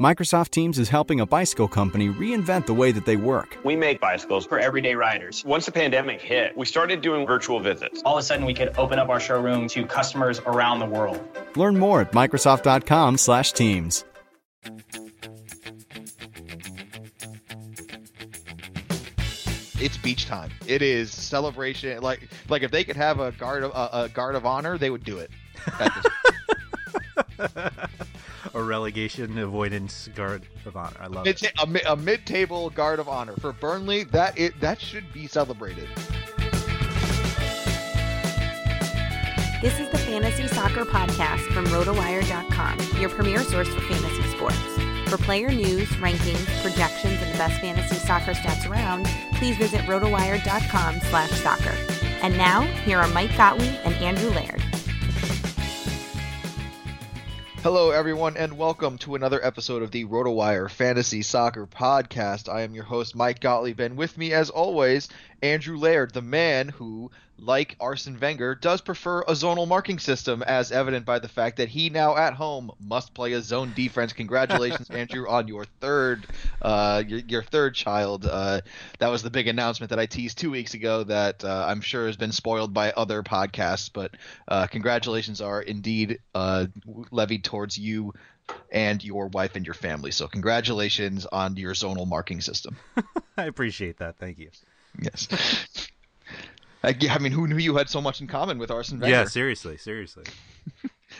Microsoft Teams is helping a bicycle company reinvent the way that they work. We make bicycles for everyday riders. Once the pandemic hit, we started doing virtual visits. All of a sudden, we could open up our showroom to customers around the world. Learn more at Microsoft.com/Teams. It's beach time. It is celebration. Like like if they could have a guard of a, a guard of honor, they would do it. at a relegation avoidance guard of honor. I love It's it. a, a mid-table guard of honor for Burnley. That it that should be celebrated. This is the Fantasy Soccer Podcast from RotoWire.com, your premier source for fantasy sports. For player news, rankings, projections, and the best fantasy soccer stats around, please visit RotoWire.com slash soccer. And now, here are Mike Gottlieb and Andrew Laird. Hello, everyone, and welcome to another episode of the RotoWire Fantasy Soccer Podcast. I am your host, Mike Gottlieb, and with me, as always, Andrew Laird, the man who, like Arsene Wenger, does prefer a zonal marking system, as evident by the fact that he now at home must play a zone defense. Congratulations, Andrew, on your third, uh, your, your third child. Uh, that was the big announcement that I teased two weeks ago that uh, I'm sure has been spoiled by other podcasts, but uh, congratulations are indeed uh, levied towards you and your wife and your family. So congratulations on your zonal marking system. I appreciate that. Thank you. Yes. I, I mean, who knew you had so much in common with Arsene Wenger? Yeah, seriously, seriously.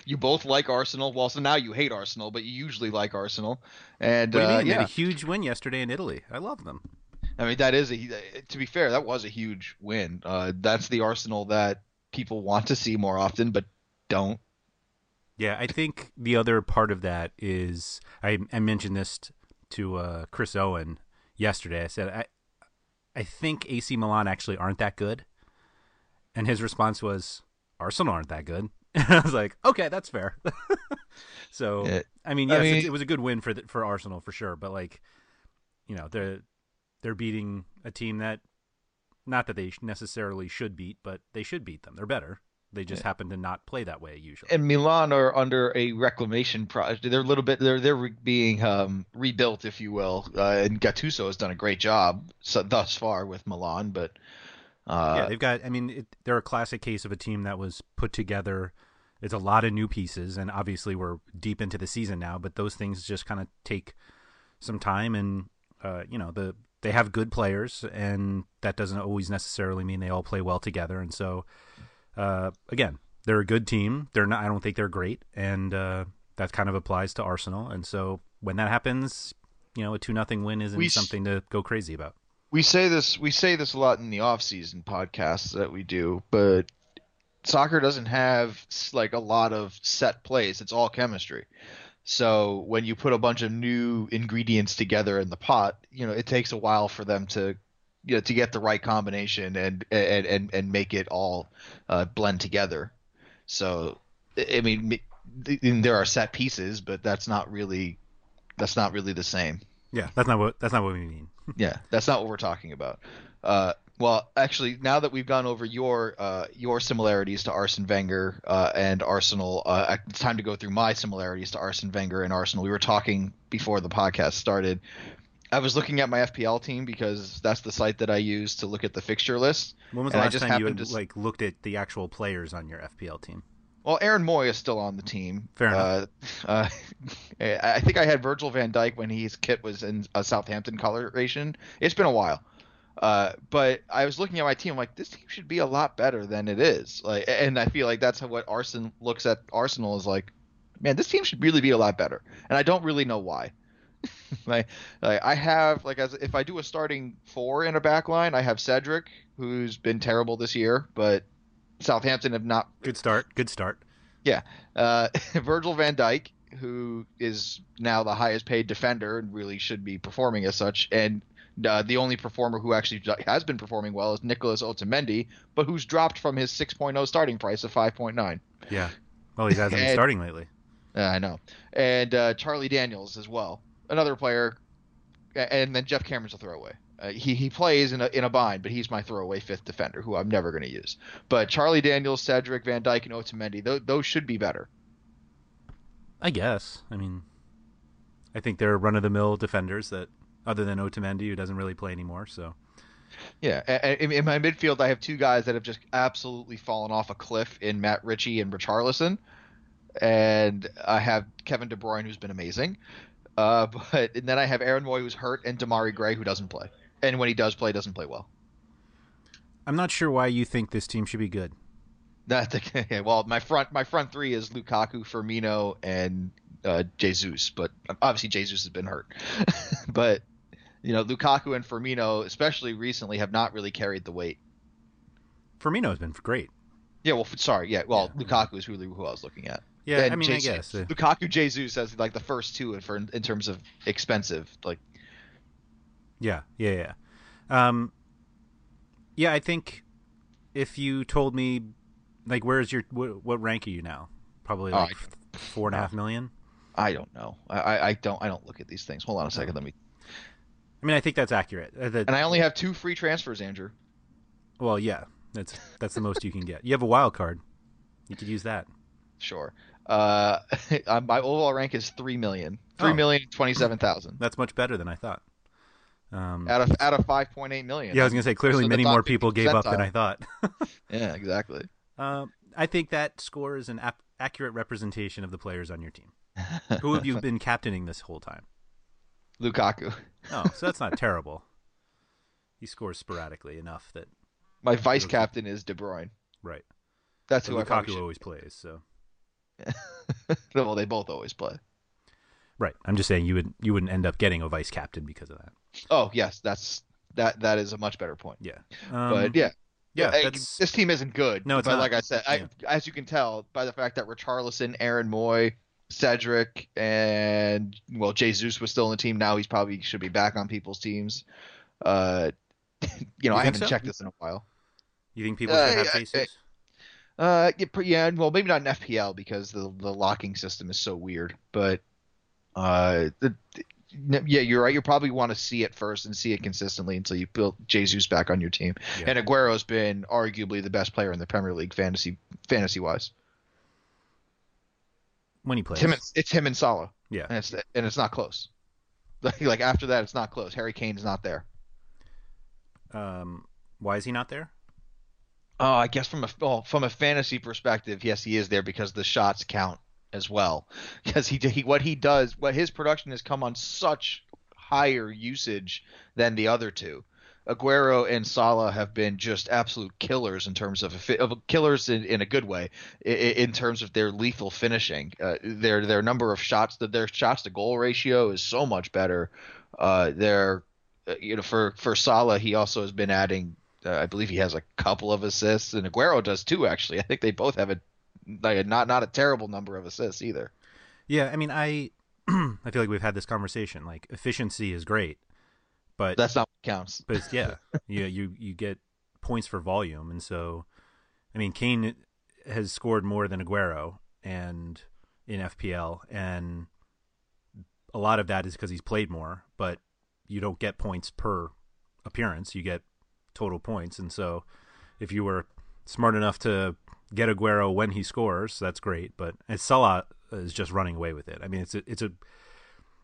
You both like Arsenal. Well, so now you hate Arsenal, but you usually like Arsenal. And What do you uh, mean? They yeah, had a huge win yesterday in Italy. I love them. I mean that is a. To be fair, that was a huge win. Uh, that's the Arsenal that people want to see more often, but don't. Yeah, I think the other part of that is I, I mentioned this to uh, Chris Owen yesterday. I said I I think AC Milan actually aren't that good, and his response was Arsenal aren't that good. I was like, okay, that's fair. so Yeah. I mean, I yes, mean- it's, it was a good win for the, for Arsenal for sure. But like, you know, they're they're beating a team that not that they necessarily should beat, but they should beat them. They're better. They just happen to not play that way usually. And Milan are under a reclamation project. They're a little bit. They're they're re- being um, rebuilt, if you will. Uh, and Gattuso has done a great job so, thus far with Milan, but. Uh, yeah, they've got. I mean, it, they're a classic case of a team that was put together. It's a lot of new pieces, and obviously we're deep into the season now. But those things just kind of take some time, and uh, you know the they have good players, and that doesn't always necessarily mean they all play well together. And so, uh, again, they're a good team. They're not. I don't think they're great, and uh, that kind of applies to Arsenal. And so when that happens, you know, a two nothing win isn't We something to go crazy about. We say this we say this a lot in the off season podcasts that we do, but soccer doesn't have like a lot of set plays. It's all chemistry. So when you put a bunch of new ingredients together in the pot, you know, it takes a while for them to you know to get the right combination and and and, and make it all uh, blend together. So I mean, there are set pieces, but that's not really that's not really the same. Yeah, that's not what that's not what we mean. Yeah, that's not what we're talking about. Uh, well, actually, now that we've gone over your uh, your similarities to Arsene Wenger uh, and Arsenal, uh, it's time to go through my similarities to Arsene Wenger and Arsenal. We were talking before the podcast started. I was looking at my FPL team because that's the site that I use to look at the fixture list. When was the last time you had, to... like looked at the actual players on your FPL team? Well, Aaron Mooy is still on the team. Fair enough. Uh, uh, I think I had Virgil van Dijk when his kit was in a Southampton coloration. It's been a while. Uh, but I was looking at my team, I'm like, this team should be a lot better than it is. Like, and I feel like that's what Arsenal looks at. Arsenal is like, man, this team should really be a lot better, and I don't really know why. like, like, I have like as if I do a starting four in a back line, I have Cedric, who's been terrible this year, but Southampton have not. Good start. Good start. Yeah, uh, Virgil Van Dijk, who is now the highest paid defender and really should be performing as such, and uh, the only performer who actually has been performing well is Nicolas Otamendi, but who's dropped from his 6.0 starting price of 5.9. Yeah. Well, he hasn't been starting lately. Uh, I know. And uh, Charlie Daniels as well, another player. And then Geoff Cameron's a throwaway. Uh, he he plays in a in a bind, but he's my throwaway fifth defender, who I'm never going to use. But Charlie Daniels, Cedric, Van Dijk, and Otamendi, th- those should be better. I guess. I mean, I think they're run of the mill defenders that other than Otamendi, who doesn't really play anymore. So, yeah, in, my midfield, I have two guys that have just absolutely fallen off a cliff in Matt Ritchie and Richarlison, and I have Kevin De Bruyne, who's been amazing. Uh, but and then I have Aaron Mooy, who's hurt, and Demarai Gray, who doesn't play, and when he does play, doesn't play well. I'm not sure why you think this team should be good. That well, my front my front three is Lukaku, Firmino, and uh, Jesus, but obviously Jesus has been hurt. but you know, Lukaku and Firmino, especially recently, have not really carried the weight. Firmino has been great. Yeah, well, sorry, yeah, well, yeah. Lukaku is really who I was looking at. Yeah, and I mean, Jesus, I guess uh... Lukaku, Jesus as like the first two for in terms of expensive, like. Yeah, yeah, yeah. Um, yeah, I think if you told me, like, where's your what, what rank are you now? Probably oh, like oh, four and a half million. I don't know. I, I don't I don't look at these things. Hold on a second. Let me I mean, I think that's accurate. Uh, and I only have two free transfers, Andrew. Well, yeah, that's that's the most you can get. You have a wild card. You could use that. Sure. Uh, my overall rank is three million. Three oh. million twenty-seven thousand. That's much better than I thought. Um, out of out of five point eight million. Yeah, I was gonna say clearly so many more people gave up than I thought. yeah, exactly. Uh, I think that score is an ap- accurate representation of the players on your team. Who have you been captaining this whole time? Lukaku. oh, so that's not terrible. He scores sporadically enough that my vice captain is De Bruyne. Right. That's who Lukaku always plays. So. well, they both always play. Right. I'm just saying you would you wouldn't end up getting a vice captain because of that. Oh yes, that's that that is a much better point. Yeah. Um, but yeah. Yeah, I, this team isn't good. No, it's but not. like I said, yeah. As you can tell by the fact that Richarlison, Aaron Mooy, Cedric and well, Jesus was still on the team. Now he's probably should be back on people's teams. Uh, you know, you I haven't so? checked this in a while. You think people should uh, have Jesus? Uh, yeah, well, maybe not in FPL because the the locking system is so weird. But uh, the, yeah, you're right. You probably want to see it first and see it consistently until you build Jesus back on your team. Yeah. And Aguero's been arguably the best player in the Premier League fantasy fantasy wise when he plays. It's him and, it's him and Salah. Yeah, and it's and it's not close. Like, like after that, it's not close. Harry Kane is not there. Um, why is he not there? Oh, I guess from a well, from a fantasy perspective, yes, he is there because the shots count as well. Because he, he what he does, what his production has come on such higher usage than the other two. Aguero and Salah have been just absolute killers in terms of, of killers in, in, a good way in, in, terms of their lethal finishing. Uh, their their number of shots, their shots to goal ratio is so much better. Uh, their uh, you know for for Salah, he also has been adding Uh, I believe he has a couple of assists, and Aguero does too. Actually, I think they both have a like not not a terrible number of assists either. Yeah, I mean, I I feel like we've had this conversation. Like efficiency is great, but that's not what counts. But yeah, you you you get points for volume, and so I mean, Kane has scored more than Aguero, and in FPL, and a lot of that is because he's played more. But you don't get points per appearance; you get total points, and so if you were smart enough to get Aguero when he scores, that's great. But Salah is just running away with it. I mean, it's a, it's a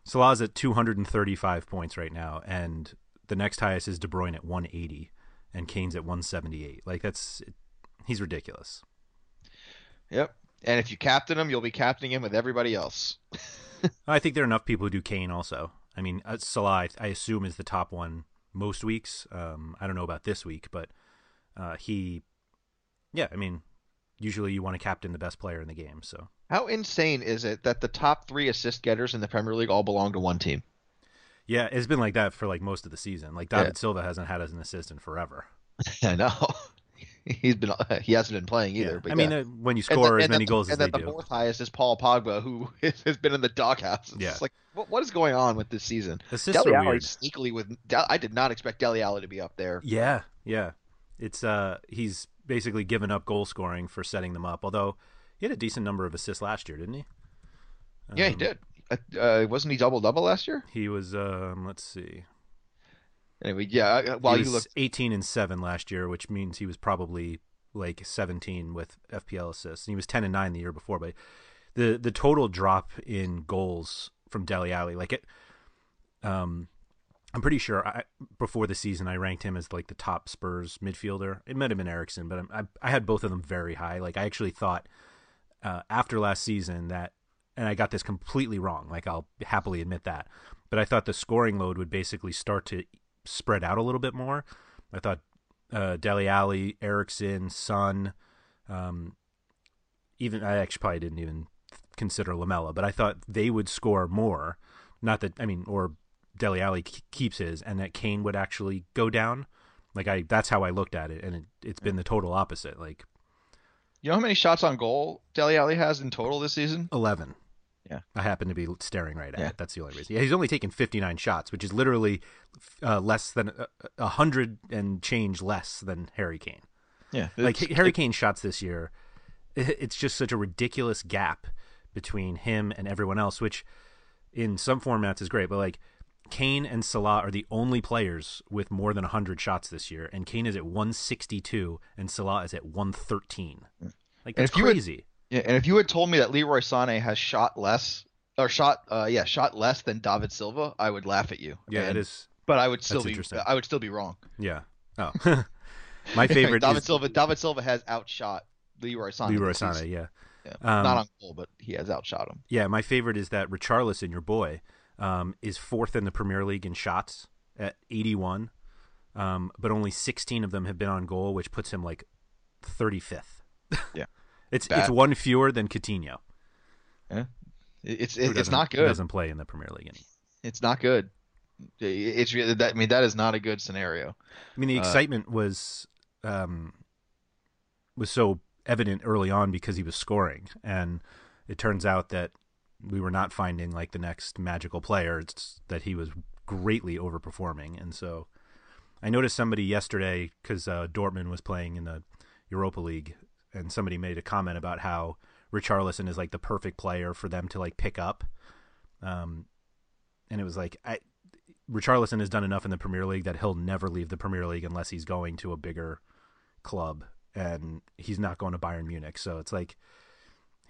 Salah's at 235 points right now, and the next highest is De Bruyne at 180, and Kane's at 178. Like that's he's ridiculous. Yep. And if you captain him, you'll be captaining him with everybody else. I think there are enough people who do Kane also. I mean, uh, Salah, I assume, is the top one most weeks. Um, I don't know about this week, but uh, he, yeah, I mean, usually you want to captain the best player in the game. So how insane is it that the top three assist getters in the Premier League all belong to one team? Yeah, it's been like that for like most of the season. Like David yeah. Silva hasn't had as an assist in forever. I know. He's been he hasn't been playing either. Yeah. But I mean, yeah. uh, when you score as many the, goals as they do, and the fourth highest is Paul Pogba, who has been in the doghouse. It's yeah. like what, what is going on with this season? Assists are weird. sneakily with. I did not expect Dele Alli to be up there. Yeah, yeah. It's uh, he's basically given up goal scoring for setting them up. Although he had a decent number of assists last year, didn't he? Yeah, he Um, did. Uh, wasn't he double double last year? He was. Um, let's see. Anyway, yeah. uh, While he you was look, 18 and seven last year, which means he was probably like 17 with FPL assists. And he was 10 and nine the year before, but the the total drop in goals from Dele Alli, like it, um, I'm pretty sure I, before the season I ranked him as like the top Spurs midfielder. It might have been Eriksen, but I, I had both of them very high. Like I actually thought uh, after last season that, and I got this completely wrong. Like I'll happily admit that, but I thought the scoring load would basically start to spread out a little bit more. I thought uh, Dele Alli, Eriksen, Son, um, even I actually probably didn't even consider Lamela, but I thought they would score more. Not that I mean, or Dele Alli keeps his, and that Kane would actually go down. Like I, that's how I looked at it, and it, it's been the total opposite. Like you know how many shots on goal Dele Alli has in total this season? eleven. Yeah. I happen to be staring right at Yeah. it. That's the only reason. Yeah, he's only taken 59 shots, which is literally uh, less than a, a hundred and change less than Harry Kane. Yeah, Like Harry Kane shots this year, it's just such a ridiculous gap between him and everyone else, which in some formats is great. But like Kane and Salah are the only players with more than 100 shots this year, and Kane is at 162 and Salah is at 113. Like And that's if you had- crazy. Yeah, and if you had told me that Leroy Sané has shot less or shot, uh, yeah, shot less than David Silva, I would laugh at you. yeah, And- it is. But I would still be. I would still be wrong. Yeah. Oh, my favorite David is Silva. David Silva has outshot Leroy Sané. Leroy. Sané. Yeah. Yeah. Um, Not on goal, but he has outshot him. Yeah, my favorite is that Richarlison, your boy, um, is fourth in the Premier League in shots at 81, um, but only 16 of them have been on goal, which puts him like 35th. Yeah. it's Bad. it's one fewer than Coutinho. Yeah. It- It's it, it's not good. Doesn't play in the Premier League. Anymore. It's not good. It's really that. I mean, that is not a good scenario. I mean, the Uh, excitement was um, was so evident early on because he was scoring, and it turns out that we were not finding like the next magical player. It's that he was greatly overperforming, and so I noticed somebody yesterday because uh, Dortmund was playing in the Europa League, and somebody made a comment about how Richarlison is like the perfect player for them to like pick up. Um, and it was like I Richarlison has done enough in the Premier League that he'll never leave the Premier League unless he's going to a bigger club, and he's not going to Bayern Munich. So it's like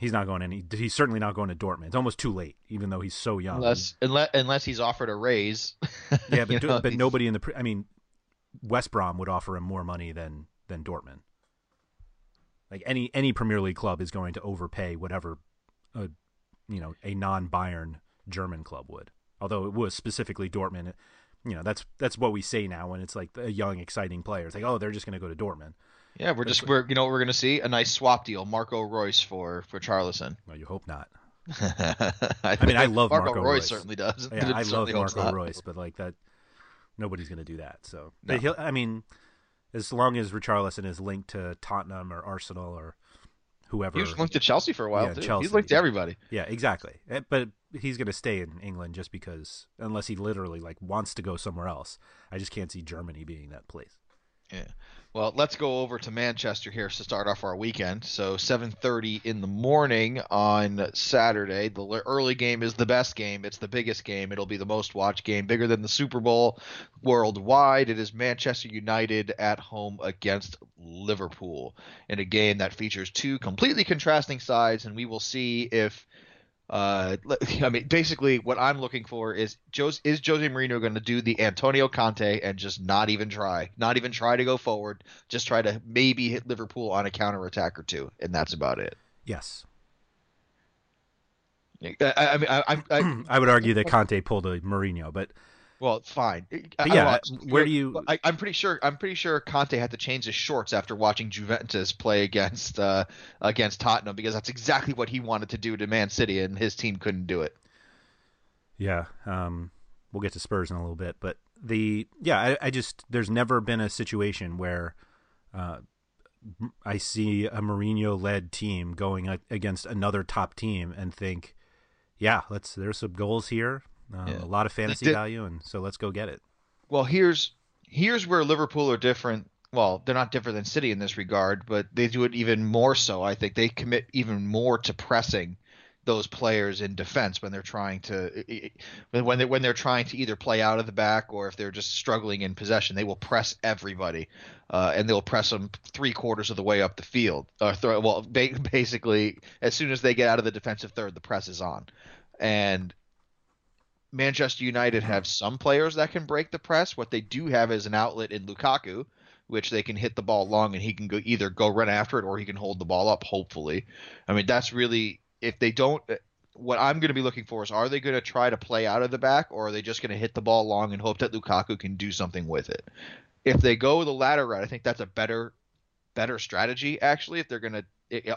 he's not going any. He's certainly not going to Dortmund. It's almost too late, even though he's so young. Unless unless unless he's offered a raise. yeah, but do- know, but he's- nobody in the. Pre- I mean, West Brom would offer him more money than than Dortmund. Like any any Premier League club is going to overpay whatever, a you know, a non Bayern German club would. Although it was specifically Dortmund. You know, that's that's what we say now when it's like a young, exciting player. It's like, oh, they're just going to go to Dortmund. Yeah, we're just we're you know what we're gonna see a nice swap deal. Marco Reus for for Charlison. Well, you hope not. I, I mean, I love Marco, Marco Reus. Reus. Certainly does. Yeah, I love Marco. Reus, but like that, nobody's going to do that. So, No. he'll. I mean, as long as Richarlison is linked to Tottenham or Arsenal or whoever. He was linked to Chelsea for a while Yeah, too. Chelsea. He's linked to everybody. Yeah, exactly. Eh, But he's going to stay in England just because, unless he literally like wants to go somewhere else. I just can't see Germany being that place. Yeah. Well, let's go over to Manchester here to start off our weekend. So 7:30 in the morning on Saturday. The early game is the best game. It's the biggest game. It'll be the most watched game, bigger than the Super Bowl worldwide. It is Manchester United at home against Liverpool in a game that features two completely contrasting sides, and we will see if. Uh, I mean, basically, what I'm looking for is Jose, is Jose Mourinho going to do the Antonio Conte and just not even try, not even try to go forward, just try to maybe hit Liverpool on a counter attack or two, and that's about it. Yes, I, I mean, I, I, I I would argue that Conte pulled a Mourinho, but well, fine. But yeah, I- where do you- I, I'm pretty sure. I'm pretty sure Conte had to change his shorts after watching Juventus play against uh, against Tottenham because that's exactly what he wanted to do to Man City, and his team couldn't do it. yeah, um, we'll get to Spurs in a little bit. But the yeah, I, I just there's never been a situation where uh, I see a Mourinho-led team going against another top team and think, yeah, let's there's some goals here, uh, Yeah. a lot of fantasy Did- value, and so let's go get it. Well, here's here's where Liverpool are different. Well, they're not different than City in this regard, but they do it even more so. I think they commit even more to pressing those players in defense when they're trying to when they when they're trying to either play out of the back or if they're just struggling in possession, they will press everybody, uh, and they'll press them three quarters of the way up the field. Well, ba- basically, as soon as they get out of the defensive third, the press is on, and Manchester United have some players that can break the press. What they do have is an outlet in Lukaku, which they can hit the ball long and he can go either go run after it or he can hold the ball up. Hopefully, I mean that's really if they don't. Uh, what I'm going to be looking for is are they going to try to play out of the back or are they just going to hit the ball long and hope that Lukaku can do something with it? If they go the latter route, I think that's a better better strategy actually. If they're going to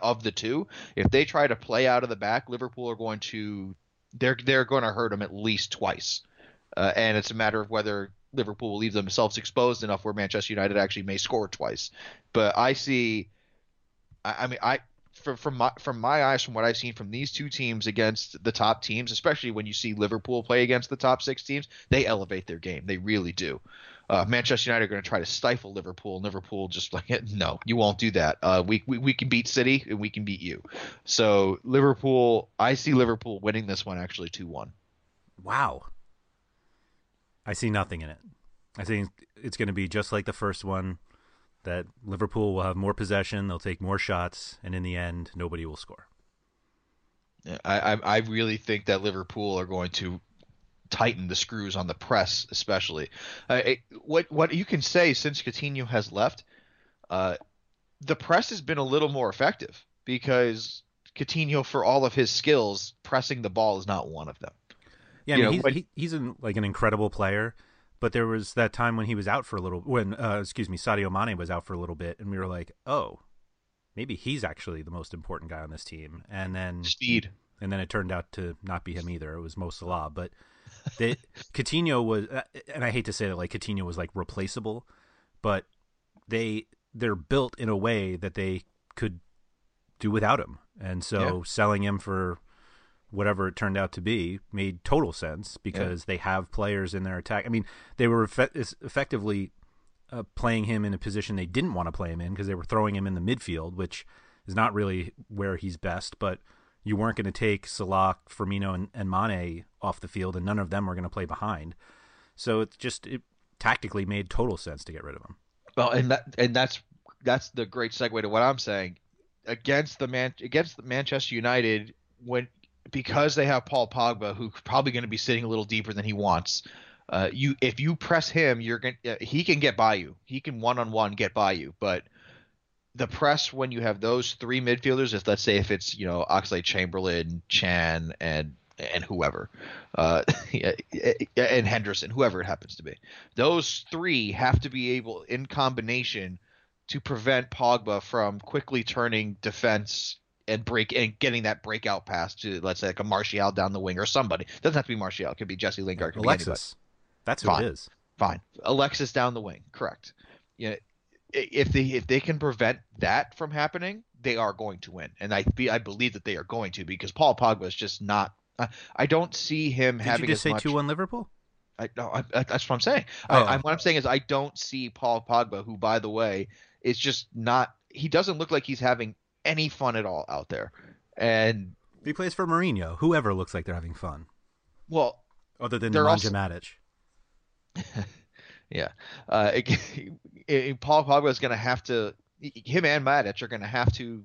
of the two, if they try to play out of the back, Liverpool are going to they're they're going to hurt them at least twice, uh, and it's a matter of whether Liverpool will leave themselves exposed enough where Manchester United actually may score twice. But I see, I, I mean, I from from my from my eyes, from what I've seen from these two teams against the top teams, especially when you see Liverpool play against the top six teams, they elevate their game. They really do. Uh, Manchester United are going to try to stifle Liverpool. Liverpool just like no, you won't do that. Uh, we, we we can beat City and we can beat you. So Liverpool, I see Liverpool winning this one actually two one. Wow. I see nothing in it. I think it's going to be just like the first one that Liverpool will have more possession, they'll take more shots, and in the end, nobody will score. I, I I really think that Liverpool are going to tighten the screws on the press, especially. Uh, it, what what you can say since Coutinho has left, uh, the press has been a little more effective because Coutinho, for all of his skills, pressing the ball is not one of them. Yeah, I mean, know, he's, when- he, he's an, like an incredible player, but there was that time when he was out for a little, when, uh, excuse me, Sadio Mane was out for a little bit, and we were like, oh, maybe he's actually the most important guy on this team. And then Speed. and then it turned out to not be him either. It was Mo Salah, but they, Coutinho was, uh, and I hate to say that like Coutinho was like replaceable, but they they're built in a way that they could do without him, and so Yeah. selling him for whatever it turned out to be made total sense because they have players in their attack. I mean, they were effe- effectively uh, playing him in a position they didn't want to play him in because they were throwing him in the midfield, which is not really where he's best. But you weren't going to take Salah, Firmino, and, and Mane off the field, and none of them were going to play behind. So it just it tactically made total sense to get rid of him. Well, and that and that's that's the great segue to what I'm saying. Against the man against the Manchester United when because they have Paul Pogba who's probably going to be sitting a little deeper than he wants. Uh, you if you press him, you're going to he can get by you. He can one on one get by you, but the press when you have those three midfielders, if let's say if it's you know Oxley Chamberlain, Can, and and whoever, uh, and Henderson, whoever it happens to be, those three have to be able in combination to prevent Pogba from quickly turning defense and break and getting that breakout pass to let's say like a Martial down the wing or somebody. It doesn't have to be Martial. It could be Jesse Lingard. It could be anybody. Alexis, that's who Fine. it is. Fine. Alexis down the wing. Correct. Yeah. If they if they can prevent that from happening, they are going to win, and I be I believe that they are going to because Paul Pogba is just not. I, I don't see him having. Did having you just say two one Liverpool? I, no, I, I- that's what I'm saying. Oh. I, what I'm saying is I don't see Paul Pogba, who by the way is just not. He doesn't look like he's having any fun at all out there, and He plays for Mourinho. Whoever looks like they're having fun, well, other than Nemanja also- Matic. Yeah, uh, it, it- Paul Pogba is going to have to. Him and Matic are going to have to,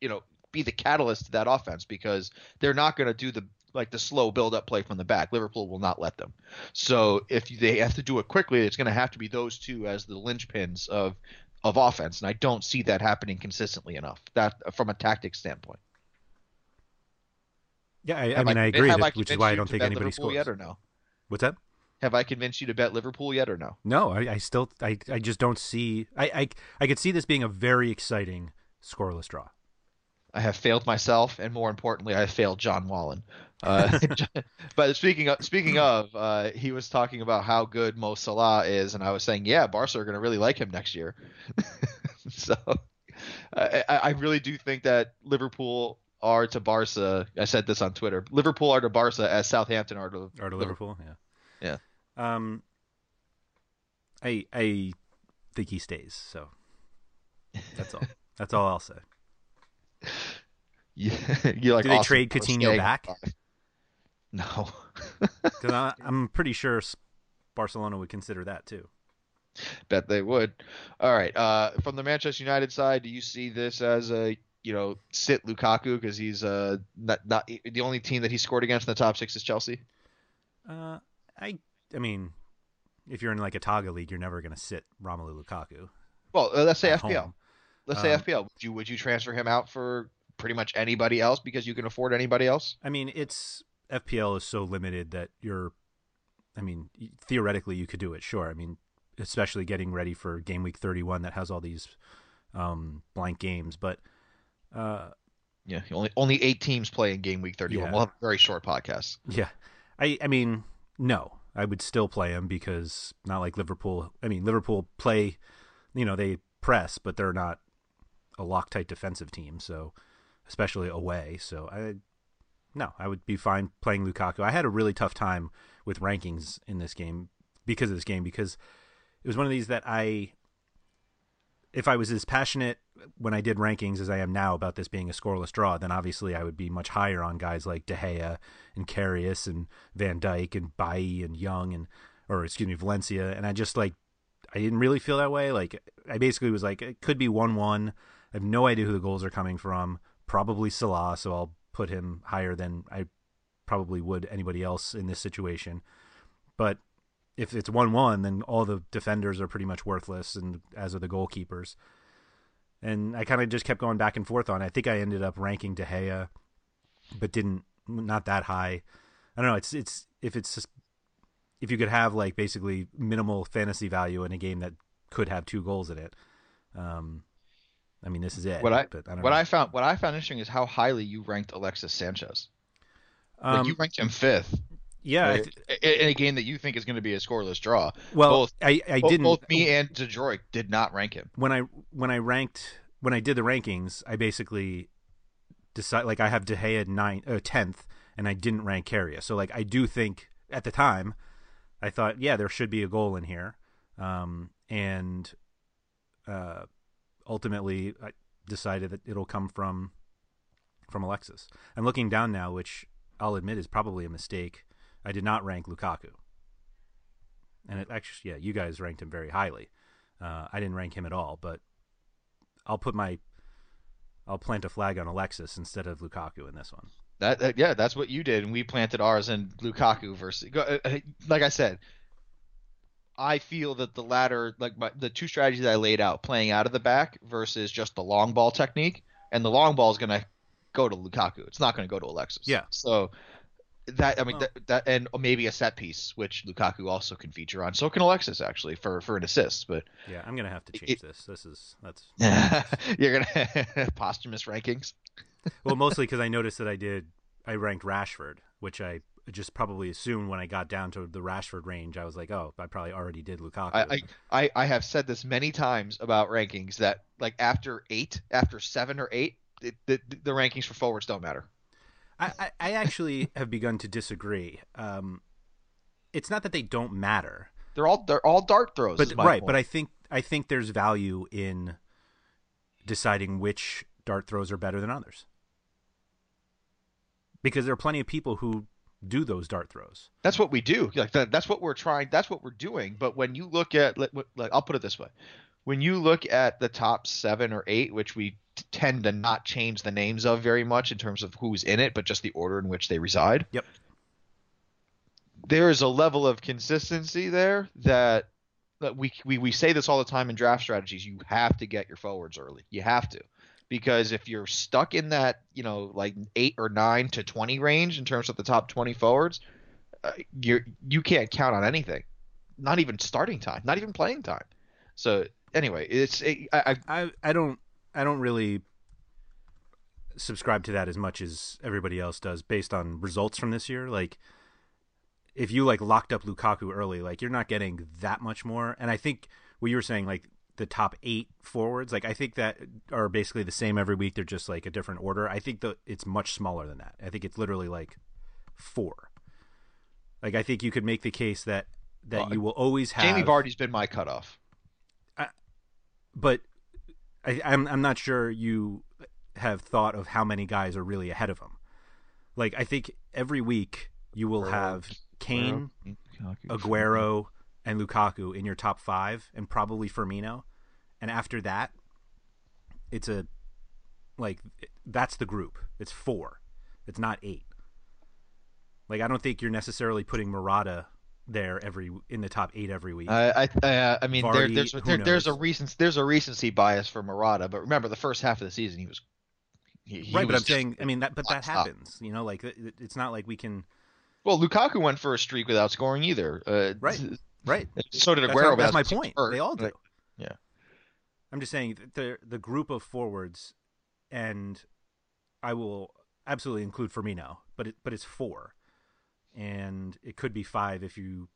you know, be the catalyst to that offense because they're not going to do the like the slow build up play from the back. Liverpool will not let them. So if they have to do it quickly, it's going to have to be those two as the linchpins of of offense, and I don't see that happening consistently enough. That from a tactics standpoint. Yeah, I, I mean, I, agree, that- I which is why I don't think anybody Liverpool scores. yet or no. What's that? Have I convinced you to bet Liverpool yet or no? No, I, I still, I, I just don't see. I, I, I could see this being a very exciting scoreless draw. I have failed myself, and more importantly, I have failed John Wallen. Uh, but speaking of, speaking of, uh, he was talking about how good Mo Salah is, and I was saying, yeah, Barca are going to really like him next year. so I, I really do think that Liverpool are to Barca. I said this on Twitter. Liverpool are to Barca as Southampton are to Or to Liverpool, yeah. Yeah. Um, I, I think he stays. So that's all. that's all I'll say. You, you like Do they awesome trade Coutinho back? No. Because I'm pretty sure Barcelona would consider that too. Bet they would. All right. Uh, from the Manchester United side, do you see this as a you know sit Lukaku because he's uh not not the only team that he scored against in the top six is Chelsea? Uh, I, I mean, if you're in like a Togga league, you're never going to sit Romelu Lukaku. Well, uh, let's say FPL. home. Let's say Um, FPL. Would you would you transfer him out for pretty much anybody else because you can afford anybody else? I mean, it's FPL is so limited that you're. I mean, theoretically, you could do it. Sure. I mean, especially getting ready for game week 31 that has all these um, blank games, but. Uh, Yeah, only only eight teams play in game week thirty one. Yeah. We'll have a very short podcast. Yeah, I I mean no, I would still play him because not like Liverpool. I mean Liverpool play, you know they press, but they're not a Loctite defensive team. So especially away. So I no, I would be fine playing Lukaku. I had a really tough time with rankings in this game because of this game because it was one of these that I if I was as passionate when I did rankings as I am now about this being a scoreless draw, then obviously I would be much higher on guys like De Gea and Karius and Van Dijk and Bailly and Young and or excuse me Valencia, and I just like I didn't really feel that way. Like I basically was like it could be one one. I have no idea who the goals are coming from. Probably Salah, so I'll put him higher than I probably would anybody else in this situation. But if it's one one, then all the defenders are pretty much worthless, and as are the goalkeepers. And I kind of just kept going back and forth on. it. I think I ended up ranking De Gea, but didn't not that high. I don't know. It's it's if it's just, if you could have like basically minimal fantasy value in a game that could have two goals in it. Um, I mean, this is it. What I but I don't what know. I found what I found interesting is how highly you ranked Alexis Sanchez. Like Um, you ranked him fifth yeah. I right? th- in in a game that you think is going to be a scoreless draw. well, both, I I both, didn't both me and Detroit did not rank him. when I when I ranked when I did the rankings, I basically decide like I have De Gea nine uh, tenth, and I didn't rank Karius. So like I do think at the time, I thought yeah there should be a goal in here, um, and uh, ultimately I decided that it'll come from from Alexis. I'm looking down now, which I'll admit is probably a mistake. I did not rank Lukaku, and it actually yeah you guys ranked him very highly. Uh, I didn't rank him at all, but I'll put my I'll plant a flag on Alexis instead of Lukaku in this one. That, that yeah, that's what you did, and we planted ours in Lukaku versus. uh, uh, Like I said, I feel that the latter, like my, the two strategies I laid out, playing out of the back versus just the long ball technique, and the long ball is going to go to Lukaku. It's not going to go to Alexis. Yeah. So that I mean Well- that, that and maybe a set piece, which Lukaku also can feature on. So can Alexis actually for for an assist, but Yeah, I'm gonna have to change it- this. This is that's you're gonna posthumous rankings. well mostly because I noticed that I did I ranked Rashford, which I just probably assumed when I got down to the Rashford range, I was like, oh, I probably already did Lukaku. I, I, I, I have said this many times about rankings that like after eight, after seven or eight, it, the, the rankings for forwards don't matter. I, I, actually have begun to disagree. Um, it's not that they don't matter. They're all they're all dart throws. But right, point. but I think I think there's value in deciding which dart throws are better than others. Because there are plenty of people who do those dart throws. That's what we do. Like that, that's what we're trying. That's what we're doing. But when you look at, like, I'll put it this way: when you look at the top seven or eight, which we tend to not change the names of very much in terms of who's in it, but just the order in which they reside. Yep. There is a level of consistency there that, that we, we we say this all the time in draft strategies. You have to get your forwards early. You have to because if you're stuck in that you know like eight or nine to 20 range in terms of the top 20 forwards uh, you you can't count on anything not even starting time not even playing time so anyway it's it, I, I I don't I don't really subscribe to that as much as everybody else does based on results from this year like if you like locked up Lukaku early like you're not getting that much more and I think what you were saying like the top eight forwards. Like I think that are basically the same every week. They're just like a different order. I think that it's much smaller than that. I think it's literally like four. Like I think you could make the case that that Well, you will always have Jamie Vardy's been my cutoff. But I, I'm I'm not sure you have thought of how many guys are really ahead of him. Like I think every week you will have Kane, Aguero, and Lukaku in your top five, and probably Firmino. And after that, it's a like that's the group. It's four. It's not eight. Like I don't think you're necessarily putting Murata there every in the top eight every week. I I, uh, I mean there, there's there, there's a recency there's a recency bias for Murata, but remember the first half of the season he was he, he right, but I'm saying, I mean that, but that happens. You know, like it- it- it's not like we can. Well, Lukaku went for a streak without scoring either. Uh, Right. Right. So did Aguero. my- that's my point. hurt. They all do. Like, yeah. I'm just saying the the group of forwards, and I will absolutely include Firmino, but it, but it's four, and it could be five if you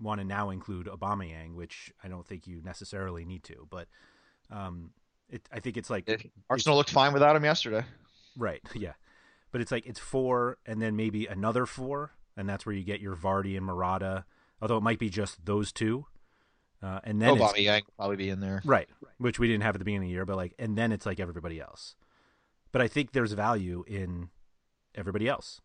want to now include Aubameyang, which I don't think you necessarily need to. But um, it I think it's like It- Arsenal looked fine without him yesterday. Right. Yeah. But it's like it's four and then maybe another four, and that's where you get your Vardy and Murata. Although it might be just those two, uh, and then Aubameyang will probably be in there. right, which we didn't have at the beginning of the year. But like, and then it's like everybody else. But I think there's value in everybody else,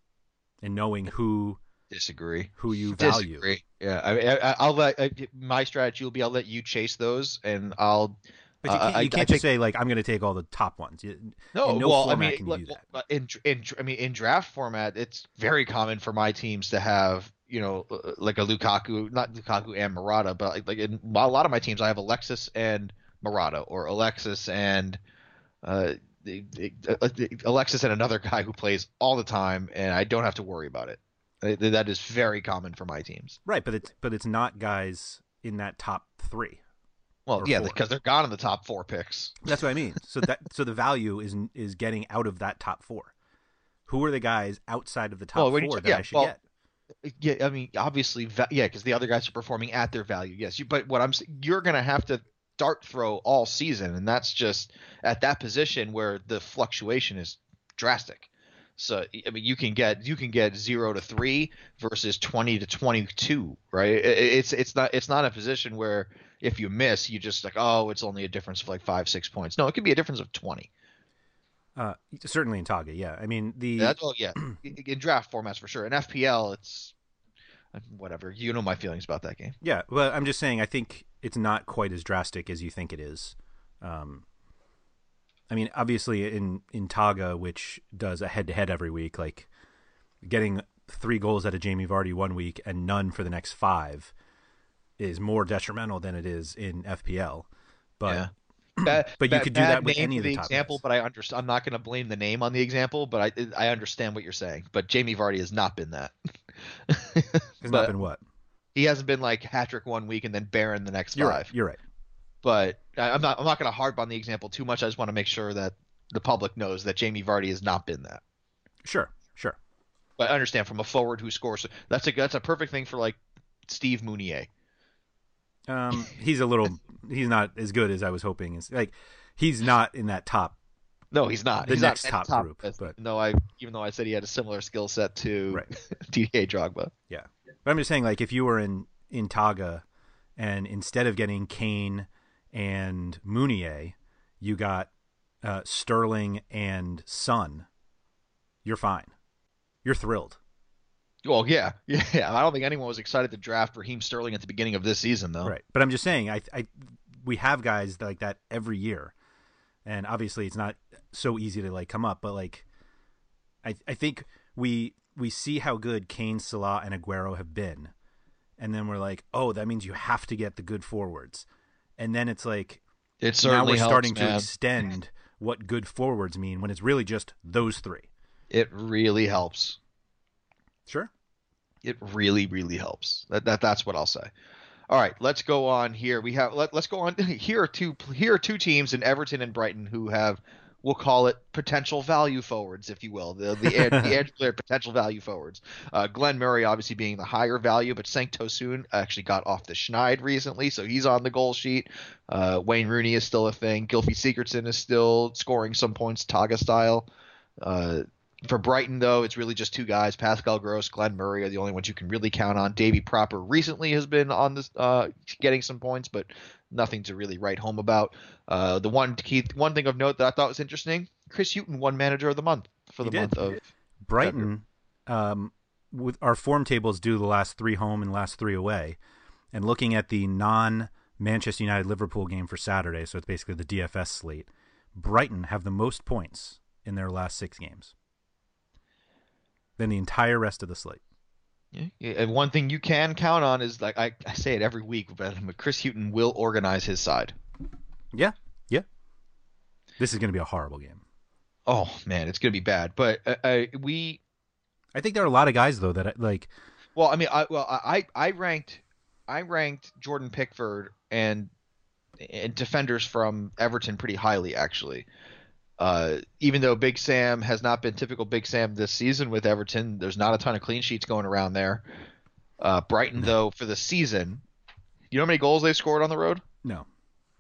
in knowing who Disagree. who you value. Disagree. Yeah, I, I, I'll let I, my strategy will be I'll let you chase those, and I'll. But you uh, can't, I- you can't think- just say like I'm going to take all the top ones. You, No, no well, I mean, can look, do that. well, in in I mean, in draft format, it's very common for my teams to have you know uh, like a Lukaku, not Lukaku and Murata, but like, like in a lot of my teams, I have Alexis and Murata, or Alexis and uh, uh, Alexis and another guy who plays all the time, and I don't have to worry about it. Uh, That is very common for my teams. right, but it's but it's not guys in that top three. Well, yeah, because they're gone in the top four picks. That's what I mean. So that so the value is is getting out of that top four. Who are the guys outside of the top Well, when you four that yeah, I should well, get? Yeah, I mean, obviously, yeah, because the other guys are performing at their value. Yes, you, but what I'm you're gonna have to dart throw all season, and that's just at that position where the fluctuation is drastic. So I mean, you can get you can get zero to three versus twenty to twenty two, right? It's it's not it's not a position where if you miss, you just like oh, it's only a difference of like five six points. No, it could be a difference of twenty. Uh, certainly in Togga, yeah. I mean the That's well, yeah, in in draft formats for sure. In FPL, it's whatever. You know my feelings about that game. yeah. Well, I'm just saying I think it's not quite as drastic as you think it is. Um, I mean, obviously in in Togga, which does a head to head every week, like getting three goals out of Jamie Vardy one week and none for the next five is more detrimental than it is in FPL. But Yeah. Bad, But you bad- could do that with any of the the top example, guys. but I understand. I'm not going to blame the name on the example, but I I understand what you're saying. But Jamie Vardy has not been that. has not been what He hasn't been like Hatrick one week and then barren the next you're five. right. You're right. But I- I'm not I'm not going to harp on the example too much. I just want to make sure that the public knows that Jamie Vardy has not been that. Sure. Sure. But I understand from a forward who scores. That's a that's a perfect thing for like Steve Mounié. Um, he's a little. he's not as good as I was hoping. Is like he's not in that top. No, he's not. The he's next not top, top group, list, but no, I even though I said he had a similar skill set to Right. Didier Drogba. Yeah, but I'm just saying, like, if you were in in Togga, and instead of getting Kane and Mounié, you got uh, Sterling and Son, you're fine. You're thrilled. Well, yeah, yeah. I don't think anyone was excited to draft Raheem Sterling at the beginning of this season, though. Right. But I'm just saying, I, I, we have guys like that every year, and obviously it's not so easy to like come up. But like, I, I think we we see how good Kane, Salah, and Aguero have been, and then we're like, oh, that means you have to get the good forwards, and then it's like It now we're helps, starting to extend what good forwards mean when it's really just those three. It really helps. Sure. It really, really helps. That, that that's what I'll say. All right, let's go on here. We have let, let's go on. Here are two here are two teams in Everton and Brighton who have we'll call it potential value forwards, if you will, the the, the edge player potential value forwards. Uh, Glenn Murray obviously being the higher value, but Cenk Tosun actually got off the Schneid recently, so he's on the goal sheet. Uh, Wayne Rooney is still a thing. Gylfi Sigurdsson is still scoring some points, Togga style. Uh, for Brighton, though, it's really just two guys. Pascal Gross, Glenn Murray are the only ones you can really count on. Davy Pröpper recently has been on this, uh, getting some points, but nothing to really write home about. Uh, the one key, one thing of note that I thought was interesting: Chris Hughton won Manager of the Month for the He did. month of. Brighton, um, with our form tables do the last three home and last three away, and looking at the non Manchester United Liverpool game for Saturday, so it's basically the DFS slate. Brighton have the most points in their last six games than the entire rest of the slate. Yeah, and one thing you can count on is like I, I say it every week, but Chris Hughton will organize his side. Yeah, yeah. This is going to be a horrible game. Oh man, it's gonna be bad. But uh, uh, we I think there are a lot of guys though that like Well, I mean, I well, I I ranked I ranked Jordan Pickford and, and defenders from Everton pretty highly actually. Uh, even though Big Sam has not been typical Big Sam this season with Everton, there's not a ton of clean sheets going around there. Uh, Brighton though for the season, you know how many goals they've scored on the road? no,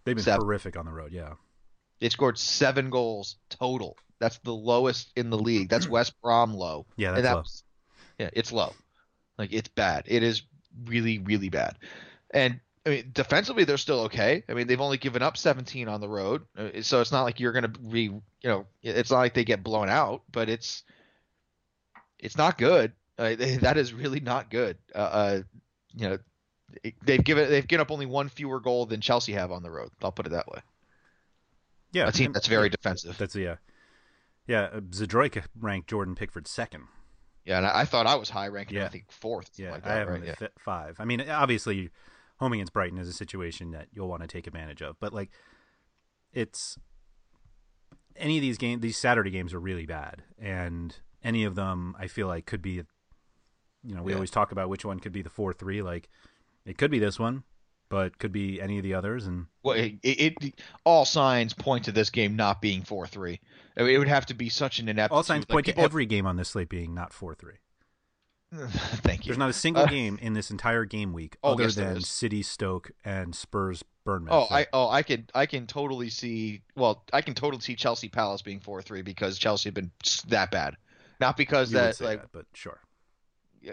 they've been Seven. horrific on the road. Yeah, They scored seven goals total. That's the lowest in the league. That's West Brom low. Yeah, that's that low. was- yeah, it's low. Like it's bad. It is really, really bad. And I mean, defensively, they're still okay. I mean, they've only given up 17 on the road, Uh, so it's not like you're going to be, you know, it's not like they get blown out, but it's, it's not good. Uh, they, that is really not good. Uh, uh, you know, they've given they've given up only one fewer goal than Chelsea have on the road. I'll put it that way. yeah. A team that's very defensive. That's yeah, yeah. uh, Zadroika ranked Jordan Pickford second. Yeah, and I, I thought I was high ranking. Yeah. I think fourth. Yeah, like I have right? Yeah. five. I mean, obviously, home against Brighton is a situation that you'll want to take advantage of, but like, it's any of these games. These Saturday games are really bad, and any of them I feel like could be. You know, we Yeah. always talk about which one could be the four three. Like, it could be this one, but could be any of the others, and Well, it, it, it all signs point to this game not being four three. I mean, it would have to be such an ineptitude. all signs like point to every game on this slate being not four three. Thank you. There's not a single Uh, game in this entire game week Oh, other yes, than. City, Stoke, and Spurs, Bournemouth. Oh, I oh I can I can totally see. Well, I can totally see Chelsea Palace being four three because Chelsea have been that bad. Not because you that like that, but sure.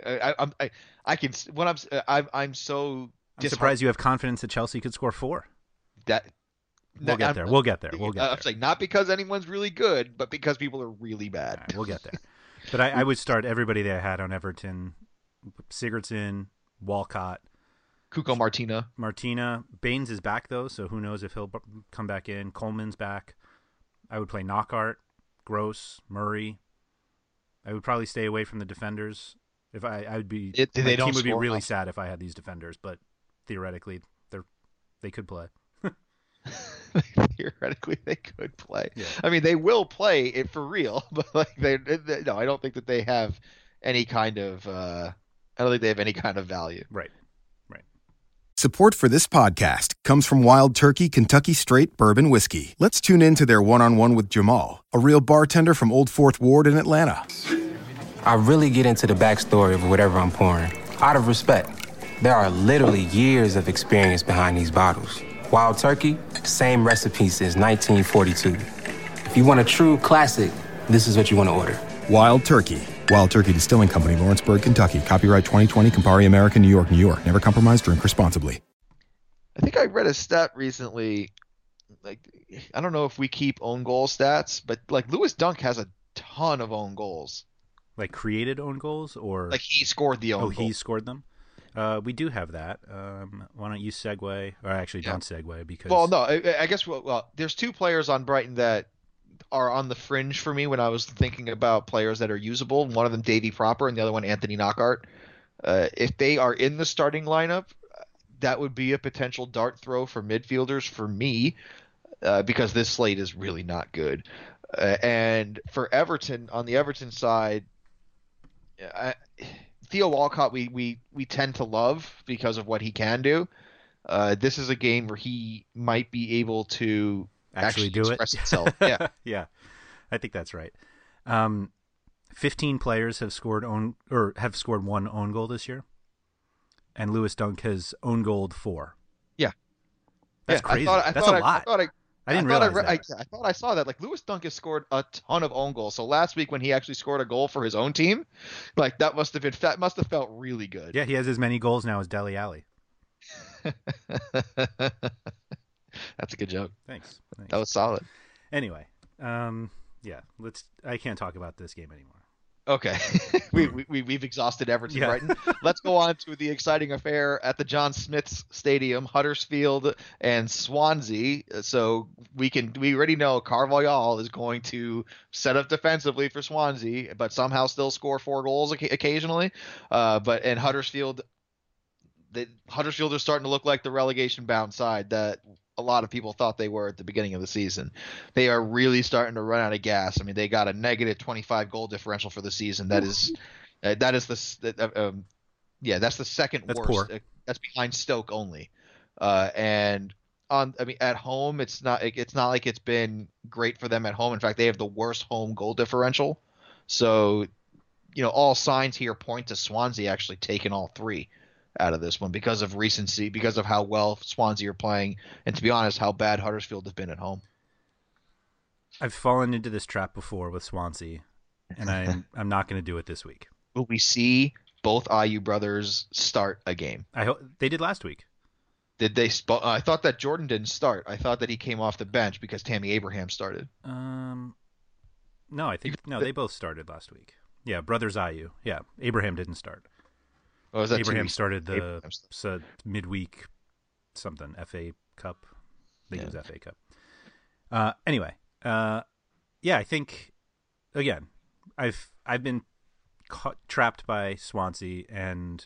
I, I I'm- I I can when I'm s- I'm I'm so I'm surprised you have confidence that Chelsea could score four. that We'll get there. We'll get there. We'll get there. I'm saying not because anyone's really good, but because people are really bad. Right, we'll get there. But I, I would start everybody that I had on Everton: Sigurdsson, Walcott, Cuco Martina. Martina. Baines is back though, so who knows if he'll come back in. Coleman's back. I would play Knockaert, Gross, Murray. I would probably stay away from the defenders. If I, I would be, It- my they don't team would be really enough. sad if I had these defenders. But theoretically, they're they could play. Theoretically, they could play. Yeah. I mean, they will play it for real, but like they, they no, I don't think that they have any kind of. uh I don't think they have any kind of value. Right. Right. Support for this podcast comes from Wild Turkey Kentucky Straight Bourbon Whiskey. Let's tune in to their one on one with Jamal, a real bartender from Old Fourth Ward in Atlanta. I really get into the backstory of whatever I'm pouring, out of respect. There are literally years of experience behind these bottles. Wild Turkey, same recipe since 1942. If you want a true classic, this is what you want to order. Wild Turkey. Wild Turkey Distilling Company, Lawrenceburg, Kentucky. Copyright 2020, Campari American, New York, New York. Never compromise, drink responsibly. I think I read a stat recently. Like, I don't know if we keep own goal stats, but like Lewis Dunk has a ton of own goals. Like created own goals, or like he scored the oh, own. Goals. Oh, goal. he scored them. Uh, we do have that. Um, why don't you segue, or actually Yeah. don't segue because Well, no, I, I guess well, well, there's two players on Brighton that are on the fringe for me when I was thinking about players that are usable. One of them Davy Pröpper, and the other one Anthony Knockaert. Uh, if they are in the starting lineup, that would be a potential dart throw for midfielders for me, uh, because this slate is really not good. Uh, and for Everton, on the Everton side, I, Theo Walcott, we, we we tend to love because of what he can do. Uh, this is a game where he might be able to actually, do it. express himself. Yeah. yeah, I think that's right. Um, Fifteen players have scored own or have scored one own goal this year, and Lewis Dunk has own goal four. Yeah. That's Yeah, crazy. I thought, I That's thought a I, lot. I thought I, I didn't thought realize I, re- that. I, I thought I saw that. Like Lewis Dunk has scored a ton of own goals. So last week when he actually scored a goal for his own team, like that must have been that must have felt really good. Yeah, he has as many goals now as Dele Alli. That's a good joke. Thanks. Thanks. That was solid. Anyway, um, yeah, let's. I can't talk about this game anymore. Okay, we, we we- we've exhausted Everton Yeah. Brighton. Let's go on to the exciting affair at the John Smith's Stadium, Huddersfield and Swansea. So we can we already know Carvalhal is going to set up defensively for Swansea, but somehow still score four goals occasionally. Uh, but and Huddersfield, the Huddersfield are starting to look like the relegation bound side that a lot of people thought they were at the beginning of the season. They are really starting to run out of gas. I mean, they got a negative 25 goal differential for the season. That is, uh, that is the, uh, um, yeah, that's the second That's worst. poor. Uh, That's behind Stoke only. Uh, and on, I mean, at home, it's not, it- it's not like it's been great for them at home. In fact, they have the worst home goal differential. So, you know, all signs here point to Swansea actually taking all three out of this one because of recency, because of how well Swansea are playing, and to be honest, how bad Huddersfield have been at home. I've fallen into this trap before with Swansea, and I'm I'm not going to do it this week. Will we see both Ayew brothers start a game? I hope they did last week. Did they? Sp- I thought that Jordan didn't start. I thought that he came off the bench because Tammy Abraham started. Um, no, I think no, they both started last week. Yeah, brothers Ayew. Yeah, Abraham didn't start. Oh, was that Abraham started the Abraham started. midweek something FA Cup. I think it was FA Cup. Uh, anyway, uh, yeah, I think again, I've I've been caught, trapped by Swansea, and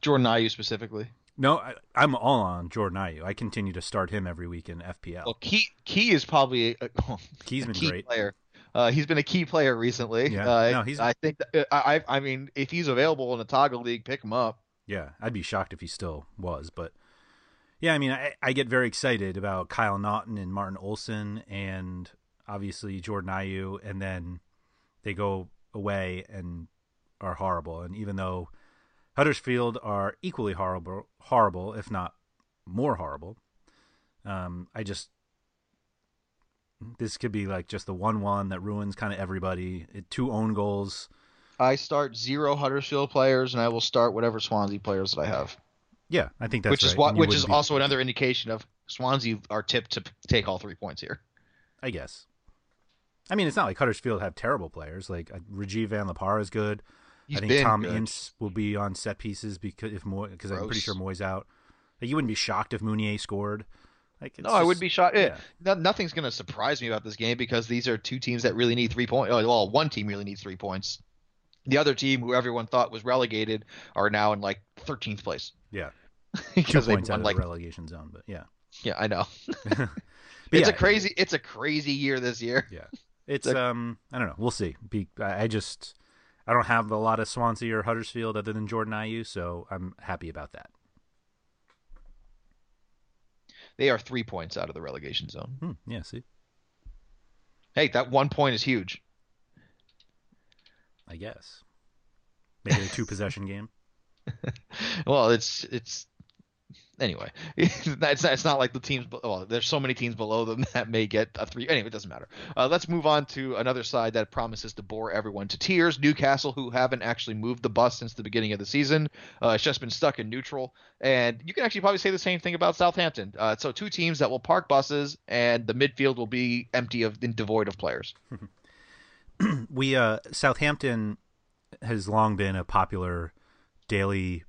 Jordan Ayew specifically. no, I, I'm all on Jordan Ayew. I continue to start him every week in FPL. Well, Ki Ki is probably a, He's a been key great. player. Uh, he's been a key player recently. Yeah. Uh, No, he's- I think. That, I I I mean, if he's available in a Togga league, pick him up. Yeah, I'd be shocked if he still was, but yeah, I mean, I, I get very excited about Kyle Naughton and Martin Olsson, and obviously Jordan Ayew, and then they go away and are horrible. And even though Huddersfield are equally horrible, horrible if not more horrible, um, I just this could be like just the one-one that ruins kind of everybody. It, two own goals. I start zero Huddersfield players, and I will start whatever Swansea players that I have. Yeah, I think that's which is right, what, which is be- also another indication of Swansea are tipped to take all three points here. I guess. I mean, it's not like Huddersfield have terrible players. Like uh, Rajiv van La Parra is good. He's I think Tom good. Ince will be on set pieces because if because I'm pretty sure Mooy's out. Like, you wouldn't be shocked if Mounié scored. Like, No, I would be shocked. Yeah. No, nothing's going to surprise me about this game because these are two teams that really need three points. Well, one team really needs three points. The other team, who everyone thought was relegated, are now in like 13th place Yeah, because they points out of like. the relegation zone. But yeah, Yeah, I know. It's yeah, a crazy. It's a crazy year this year. Yeah, it's Like- um, I don't know. We'll see. Be, I I just I don't have a lot of Swansea or Huddersfield other than Jordan Ayew, so I'm happy about that. They are three points out of the relegation zone. Hmm, yeah, see, Hey, that one point is huge. I guess. Maybe a two possession game. well, it's it's anyway. it's not, it's not like the teams. Well, there's so many teams below them that may get a three. Anyway, it doesn't matter. Uh, let's move on to another side that promises to bore everyone to tears. Newcastle, who haven't actually moved the bus since the beginning of the season, uh, it's just been stuck in neutral. And you can actually probably say the same thing about Southampton. Uh, so two teams that will park buses, and the midfield will be empty of and devoid of players. we uh, Southampton has long been a popular daily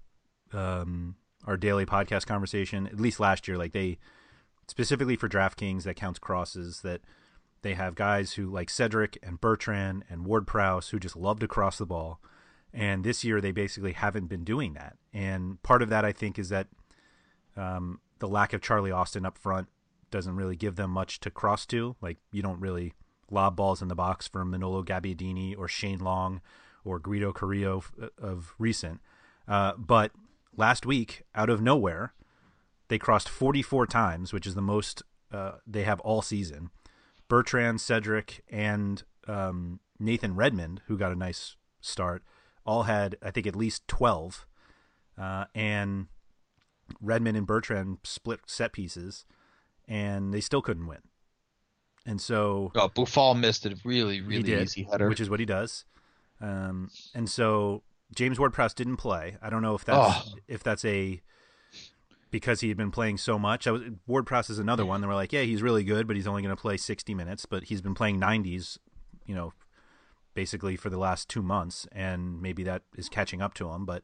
um, our daily podcast conversation. At least last year, like they specifically for DraftKings that counts crosses that they have guys who like Cedric and Bertrand and Ward Prowse who just love to cross the ball. And this year they basically haven't been doing that. And part of that I think is that um, the lack of Charlie Austin up front doesn't really give them much to cross to. Like you don't really lob balls in the box for Manolo Gabbiadini or Shane Long or Guido Carrillo of, of recent. Uh, but last week, out of nowhere, they crossed 44 times, which is the most uh, they have all season. Bertrand, Cedric, and um, Nathan Redmond, who got a nice start, all had, I think, at least 12. Uh, and Redmond and Bertrand split set pieces, and they still couldn't win. And so. Oh, Boufal missed a really, really did, easy header. Which is what he does. Um, and so James Ward-Prowse didn't play. I don't know if that's oh. if that's a because he had been playing so much. I was Ward-Prowse is another one. They were like, yeah, he's really good, but he's only going to play 60 minutes. But he's been playing 90s, you know, basically for the last two months, and maybe that is catching up to him. But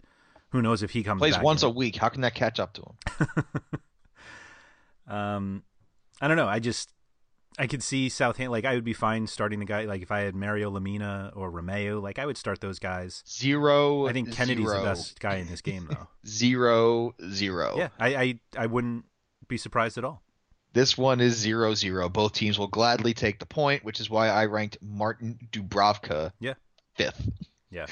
who knows if he comes plays once in. a week? How can that catch up to him? um, I don't know. I just I could see Southampton. Like I would be fine starting the guy. Like if I had Mario Lemina or Romeo, like I would start those guys. Zero. I think Kennedy's zero. the best guy in this game, though. zero zero. Yeah, I, I I wouldn't be surprised at all. This one is zero zero. Both teams will gladly take the point, which is why I ranked Martin Dubravka. Yeah. Fifth. Yeah.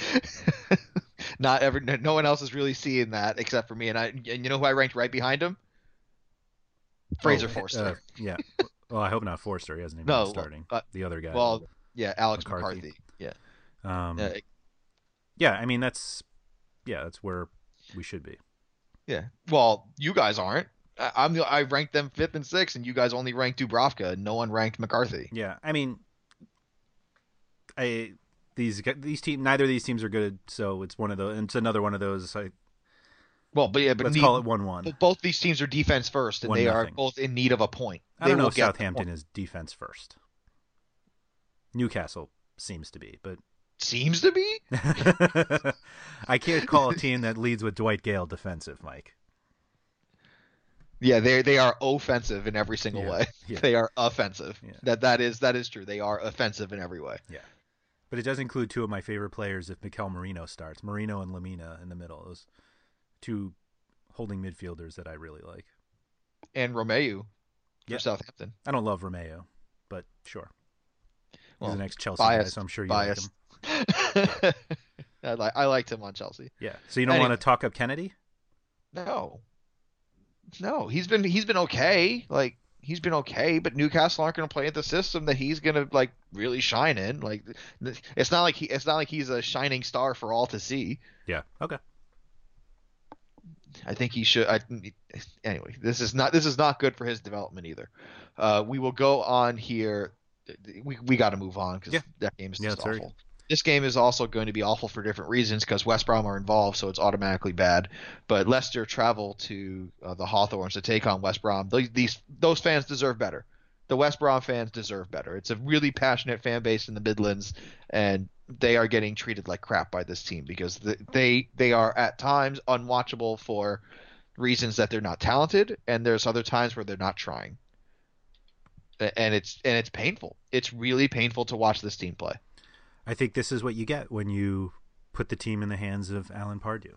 Not ever. No one else is really seeing that except for me, and I. And you know who I ranked right behind him? Fraser oh, Forster. Uh, yeah. Well, I hope not Forster. He hasn't even no, been starting. Uh, the other guy. Well, yeah, Alex McCarthy. McCarthy. Yeah. Um, yeah. yeah, I mean that's yeah, that's where we should be. Yeah. Well, you guys aren't. I, I'm the, I ranked them fifth and sixth, and you guys only ranked Dubravka, and no one ranked McCarthy. Yeah, I mean, I these these team neither of these teams are good, so it's one of those. It's another one of those. I, well, but yeah, but let's need, call it one-one. Both these teams are defense first, and one they nothing. are both in need of a point. I don't know if Southampton is defense first. Newcastle seems to be, but seems to be. I can't call a team that leads with Dwight Gayle defensive, Mike. Yeah, they they are offensive in every single yeah, way. Yeah. They are offensive. Yeah. That that is that is true. They are offensive in every way. Yeah. But it does include two of my favorite players if Mikel Merino starts. Merino and Lemina in the middle. Those two holding midfielders that I really like. And Romeo for Yeah. Southampton. I don't love Romeo, but sure. He's Well, the next Chelsea biased, guy, so I'm sure you biased. like him. I, li- I liked him on Chelsea. Yeah. So you don't Anyway. want to talk up Kennedy? No, no, he's been he's been okay. Like he's been okay, but Newcastle aren't going to play at the system that he's going to like really shine in. Like it's not like he it's not like he's a shining star for all to see. Yeah. Okay. I think he should. I, anyway, this is not this is not good for his development either. Uh, we will go on here. We we got to move on because Yeah. that game is Yeah, awful. This game is also going to be awful for different reasons because West Brom are involved, so it's automatically bad. But Leicester travel to uh, the Hawthorns to take on West Brom. These those fans deserve better. The West Brom fans deserve better. It's a really passionate fan base in the Midlands, and they are getting treated like crap by this team because they they are at times unwatchable for reasons that they're not talented, and there's other times where they're not trying. And it's and it's painful. It's really painful to watch this team play. I think this is what you get when you put the team in the hands of Alan Pardew.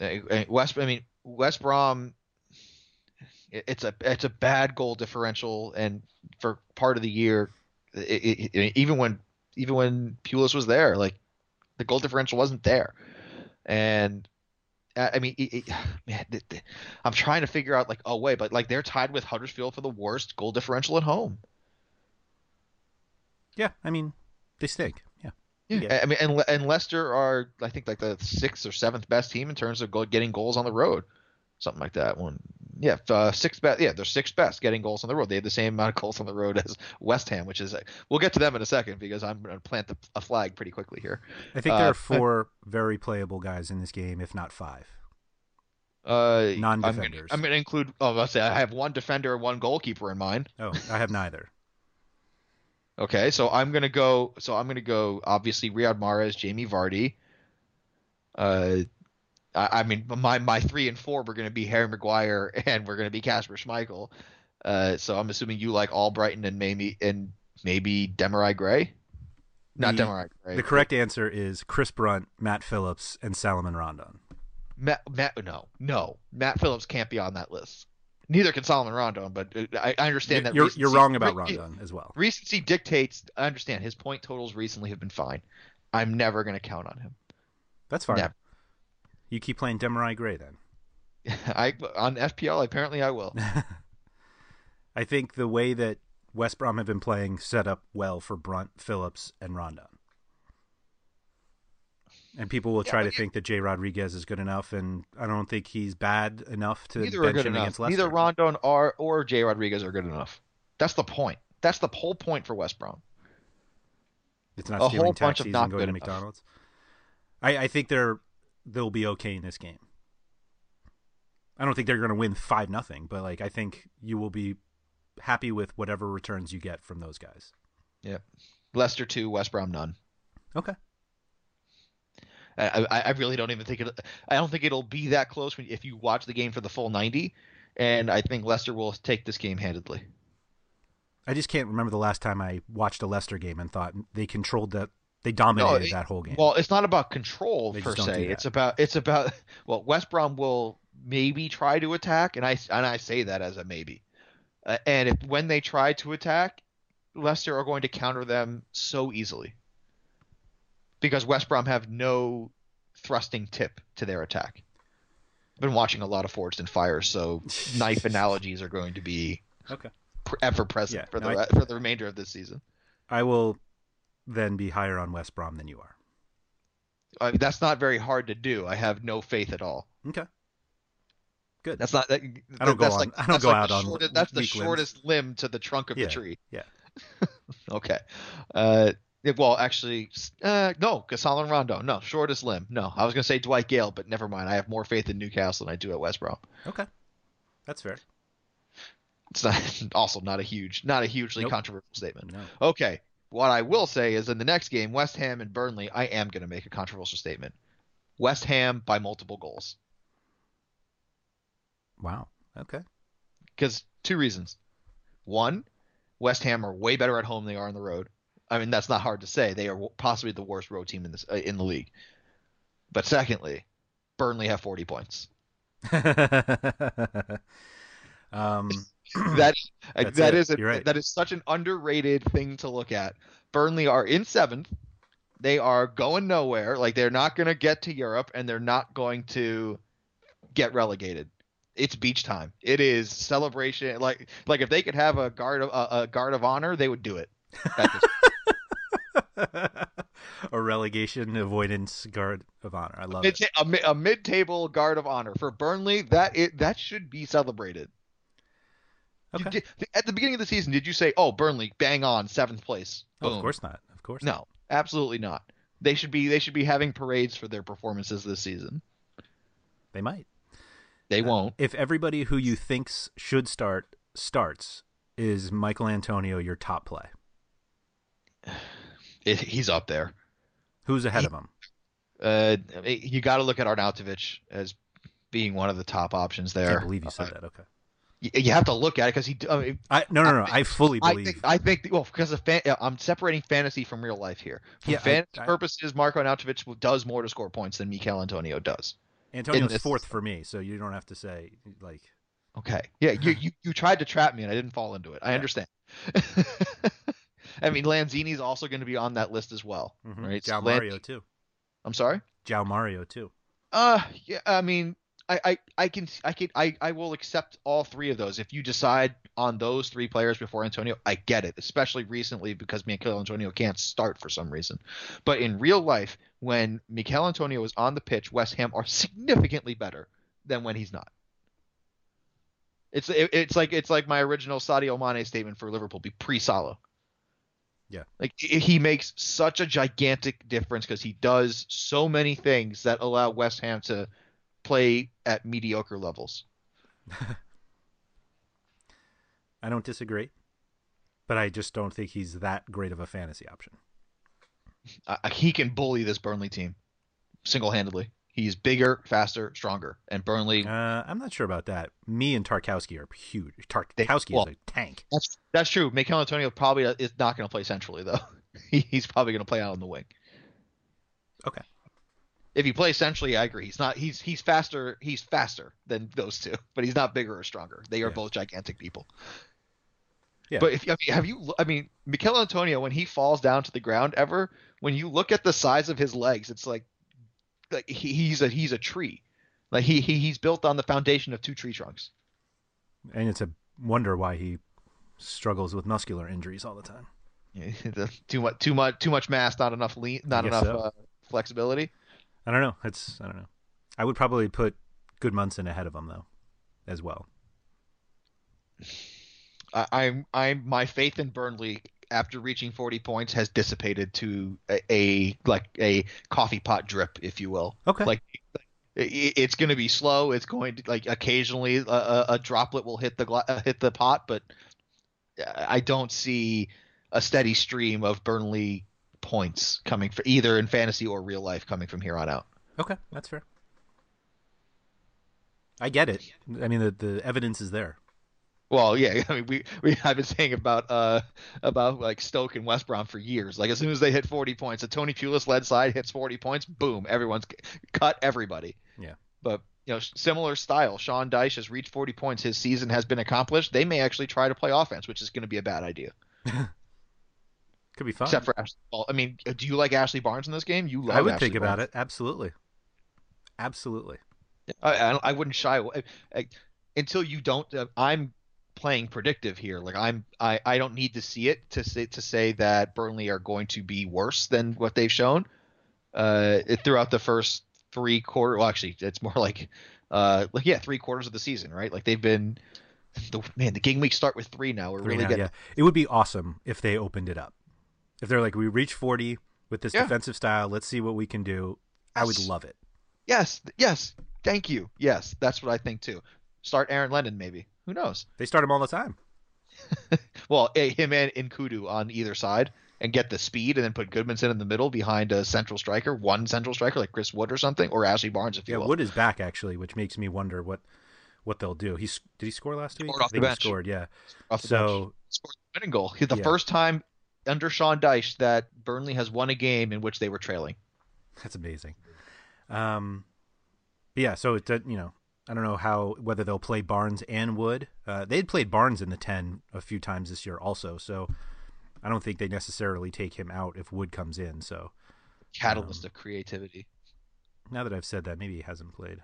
Uh, West, I mean West Brom. It- It's a it's a bad goal differential, and for part of the year, it, it, it- even when even when Pulis was there, like the goal differential wasn't there, and I mean, it, it, man, th- I'm trying to figure out like, oh wait, but like they're tied with Huddersfield for the worst goal differential at home. Yeah, I mean, they stink. Yeah. Yeah, I mean, and and Leicester are I think like the sixth or seventh best team in terms of go, getting goals on the road, something like that. One, yeah, uh, sixth best. Yeah, they're sixth best getting goals on the road. They have the same amount of goals on the road as West Ham, which is we'll get to them in a second because I'm going to plant the, a flag pretty quickly here. I think there uh, are four very playable guys in this game, if not five. Uh, non-defenders. I'm going to include. Oh, let's say I have one defender and one goalkeeper in mind. Oh, I have neither. Okay, so I'm gonna go. So I'm gonna go. Obviously, Riyad Mahrez, Jamie Vardy. Uh, I, I, mean, my my three and four were gonna be Harry Maguire and we're gonna be Kasper Schmeichel. Uh, so I'm assuming you like Albrighton and maybe and maybe Demarai Gray. Not the, Demarai Gray. The correct answer is Chris Brunt, Matt Phillips, and Salomon Rondon. Matt, Matt, no, no, Matt Phillips can't be on that list. Neither can Salomon Rondon, but uh, I, I understand you're, that. You're, you're wrong about Rondon as well. Recency dictates. I understand his point totals recently have been fine. I'm never going to count on him. That's fine. Never. You keep playing Demarai Gray then. I on FPL apparently I will. I think the way that West Brom have been playing set up well for Brunt, Phillips, and Rondon. And people will try yeah, to think that Jay Rodriguez is good enough, and I don't think he's bad enough to neither bench him enough. against Leicester. Neither Rondon or or Jay Rodriguez are good enough. That's the point. That's the whole point for West Brom. It's not a stealing taxis and going to McDonald's. I, I think they're they'll be okay in this game. I don't think they're going to win five nothing, but like I think you will be happy with whatever returns you get from those guys. Yeah, Leicester two, West Brom none. Okay. I, I really don't even think it. I don't think it'll be that close when, if you watch the game for the full ninety, and I think Leicester will take this game handedly. I just can't remember the last time I watched a Leicester game and thought they controlled that. They dominated no, it, that whole game. Well, it's not about control they per se. It's about it's about well, West Brom will maybe try to attack, and I and I say that as a maybe. Uh, and if when they try to attack, Leicester are going to counter them so easily because West Brom have no thrusting tip to their attack. I've been watching a lot of Forged and Fire, so knife analogies are going to be okay ever present yeah, for the I, for the remainder of this season. I will then be higher on West Brom than you are. I mean, that's not very hard to do. I have no faith at all. Okay. Good. That's not. That, I don't go on. Like, I don't go like out on. that's the shortest limbs. limb to the trunk of yeah, the tree. Yeah. okay. Uh, well, actually, uh, no, Salomon Rondo. No, shortest limb. No, I was going to say Dwight Gayle, but never mind. I have more faith in Newcastle than I do at West Brom. Okay, that's fair. It's not also not a huge, not a hugely nope. controversial statement. No. Okay, what I will say is in the next game, West Ham and Burnley, I am going to make a controversial statement. West Ham by multiple goals. Wow. Okay. Because two reasons. One, West Ham are way better at home than they are on the road. I mean, that's not hard to say. They are possibly the worst road team in this uh, in the league. But secondly, Burnley have 40 points. um, that that is a, right. that is such an underrated thing to look at. Burnley are in seventh. They are going nowhere. Like they're not going to get to Europe, and they're not going to get relegated. It's beach time. It is celebration. Like like if they could have a guard of a, a guard of honor, they would do it. a relegation avoidance guard of honor. I love mid- it. A, a mid-table guard of honor for Burnley. That it that should be celebrated. Okay. Did, at the beginning of the season, did you say, "Oh, Burnley, bang on, seventh place"? Oh, of course not. Of course. Not. No, not. absolutely not. They should be they should be having parades for their performances this season. They might. They won't. Uh, if everybody who you thinks should start starts, is Michael Antonio your top play? it, he's up there. Who's ahead he, of him? Uh, you got to look at Arnautovic as being one of the top options there. I believe you said uh, that. Okay. You, have to look at it because he. I mean, I, no, no, no. I, I fully believe. I think, I think well, because of fan, I'm separating fantasy from real life here. For yeah, fantasy purposes, Marco Arnautovic does more to score points than Mikel Antonio does. Antonio's fourth for me, so you don't have to say like. Okay. Yeah, you, you you tried to trap me and I didn't fall into it. I yeah. understand. I mean, Lanzini's also going to be on that list as well, mm-hmm. right? So Mario Lan- too. I'm sorry. João Mário too. Uh, yeah. I mean, I, I, I can, I can, I, I will accept all three of those. If you decide on those three players before Antonio, I get it, especially recently because Michael Antonio can't start for some reason. But in real life, when Michael Antonio is on the pitch, West Ham are significantly better than when he's not. It's it, it's like it's like my original Sadio Mane statement for Liverpool be pre Salah. Yeah. Like he makes such a gigantic difference because he does so many things that allow West Ham to play at mediocre levels. I don't disagree, but I just don't think he's that great of a fantasy option. Uh, he can bully this Burnley team single handedly. He's bigger, faster, stronger, and Burnley. Uh, I'm not sure about that. Mee and Tarkowski are huge. Tarkowski well, is a tank. That's that's true. Mikel Antonio probably is not going to play centrally though. he's probably going to play out on the wing. Okay. If he plays centrally, I agree. He's not. He's he's faster. He's faster than those two, but he's not bigger or stronger. They are yeah. both gigantic people. Yeah. But if I mean, have you? I mean, Mikel Antonio when he falls down to the ground, ever when you look at the size of his legs, it's like like he, he's a he's a tree. Like he, he he's built on the foundation of two tree trunks. And it's a wonder why he struggles with muscular injuries all the time. Yeah, too much too much too much mass, not enough lean, not enough so. uh, flexibility. I don't know. It's I don't know. I would probably put Gudmundsson ahead of him though, as well. I, I'm I'm my faith in Burnley after reaching 40 points has dissipated to a, a like a coffee pot drip, if you will. Okay. Like it's going to be slow. It's going to like occasionally a, a droplet will hit the uh, hit the pot, but I don't see a steady stream of Burnley points coming for either in fantasy or real life coming from here on out. Okay, that's fair. I get it. I mean, the the evidence is there. Well, yeah, I mean, we we I've been saying about uh about like Stoke and West Brom for years. Like as soon as they hit 40 points, a Tony Pulis led side hits 40 points, boom, everyone's cut everybody. Yeah. But you know, similar style. Sean Dyche has reached 40 points. His season has been accomplished. They may actually try to play offense, which is going to be a bad idea. Could be fun. Except for Ashley. I mean, do you like Ashley Barnes in this game? You love. I would Ashley think Barnes. about it. Absolutely. Absolutely. I, I, I wouldn't shy away I, until you don't. Uh, I'm playing predictive here. Like I'm I, I don't need to see it to say to say that Burnley are going to be worse than what they've shown uh, throughout the first three quarter. Well, actually, it's more like uh, like yeah, three quarters of the season, right? Like they've been the man. The game weeks start with three now. We're three really now, getting. Yeah. It would be awesome if they opened it up. If they're like, we reach forty with this yeah. defensive style. Let's see what we can do. Yes. I would love it. Yes. Yes. Thank you. Yes, that's what I think too. Start Aaron Lennon maybe. Who knows? They start him all the time. well, him and Nkoudou on either side, and get the speed, and then put Gudmundsson in the middle behind a central striker, one central striker like Chris Wood or something, or Ashley Barnes if you yeah, will. Wood is back actually, which makes me wonder what what they'll do. He did he score last week? Scored off the bench. scored, yeah. Off the so bench. scored the winning goal. The yeah. first time under Sean Dyche that Burnley has won a game in which they were trailing. That's amazing. Um, yeah. So it you know I don't know how whether they'll play Barnes and Wood. Uh, they'd played Barnes in the ten a few times this year also, so I don't think they necessarily take him out if Wood comes in. So catalyst um, of creativity. Now that I've said that, maybe he hasn't played.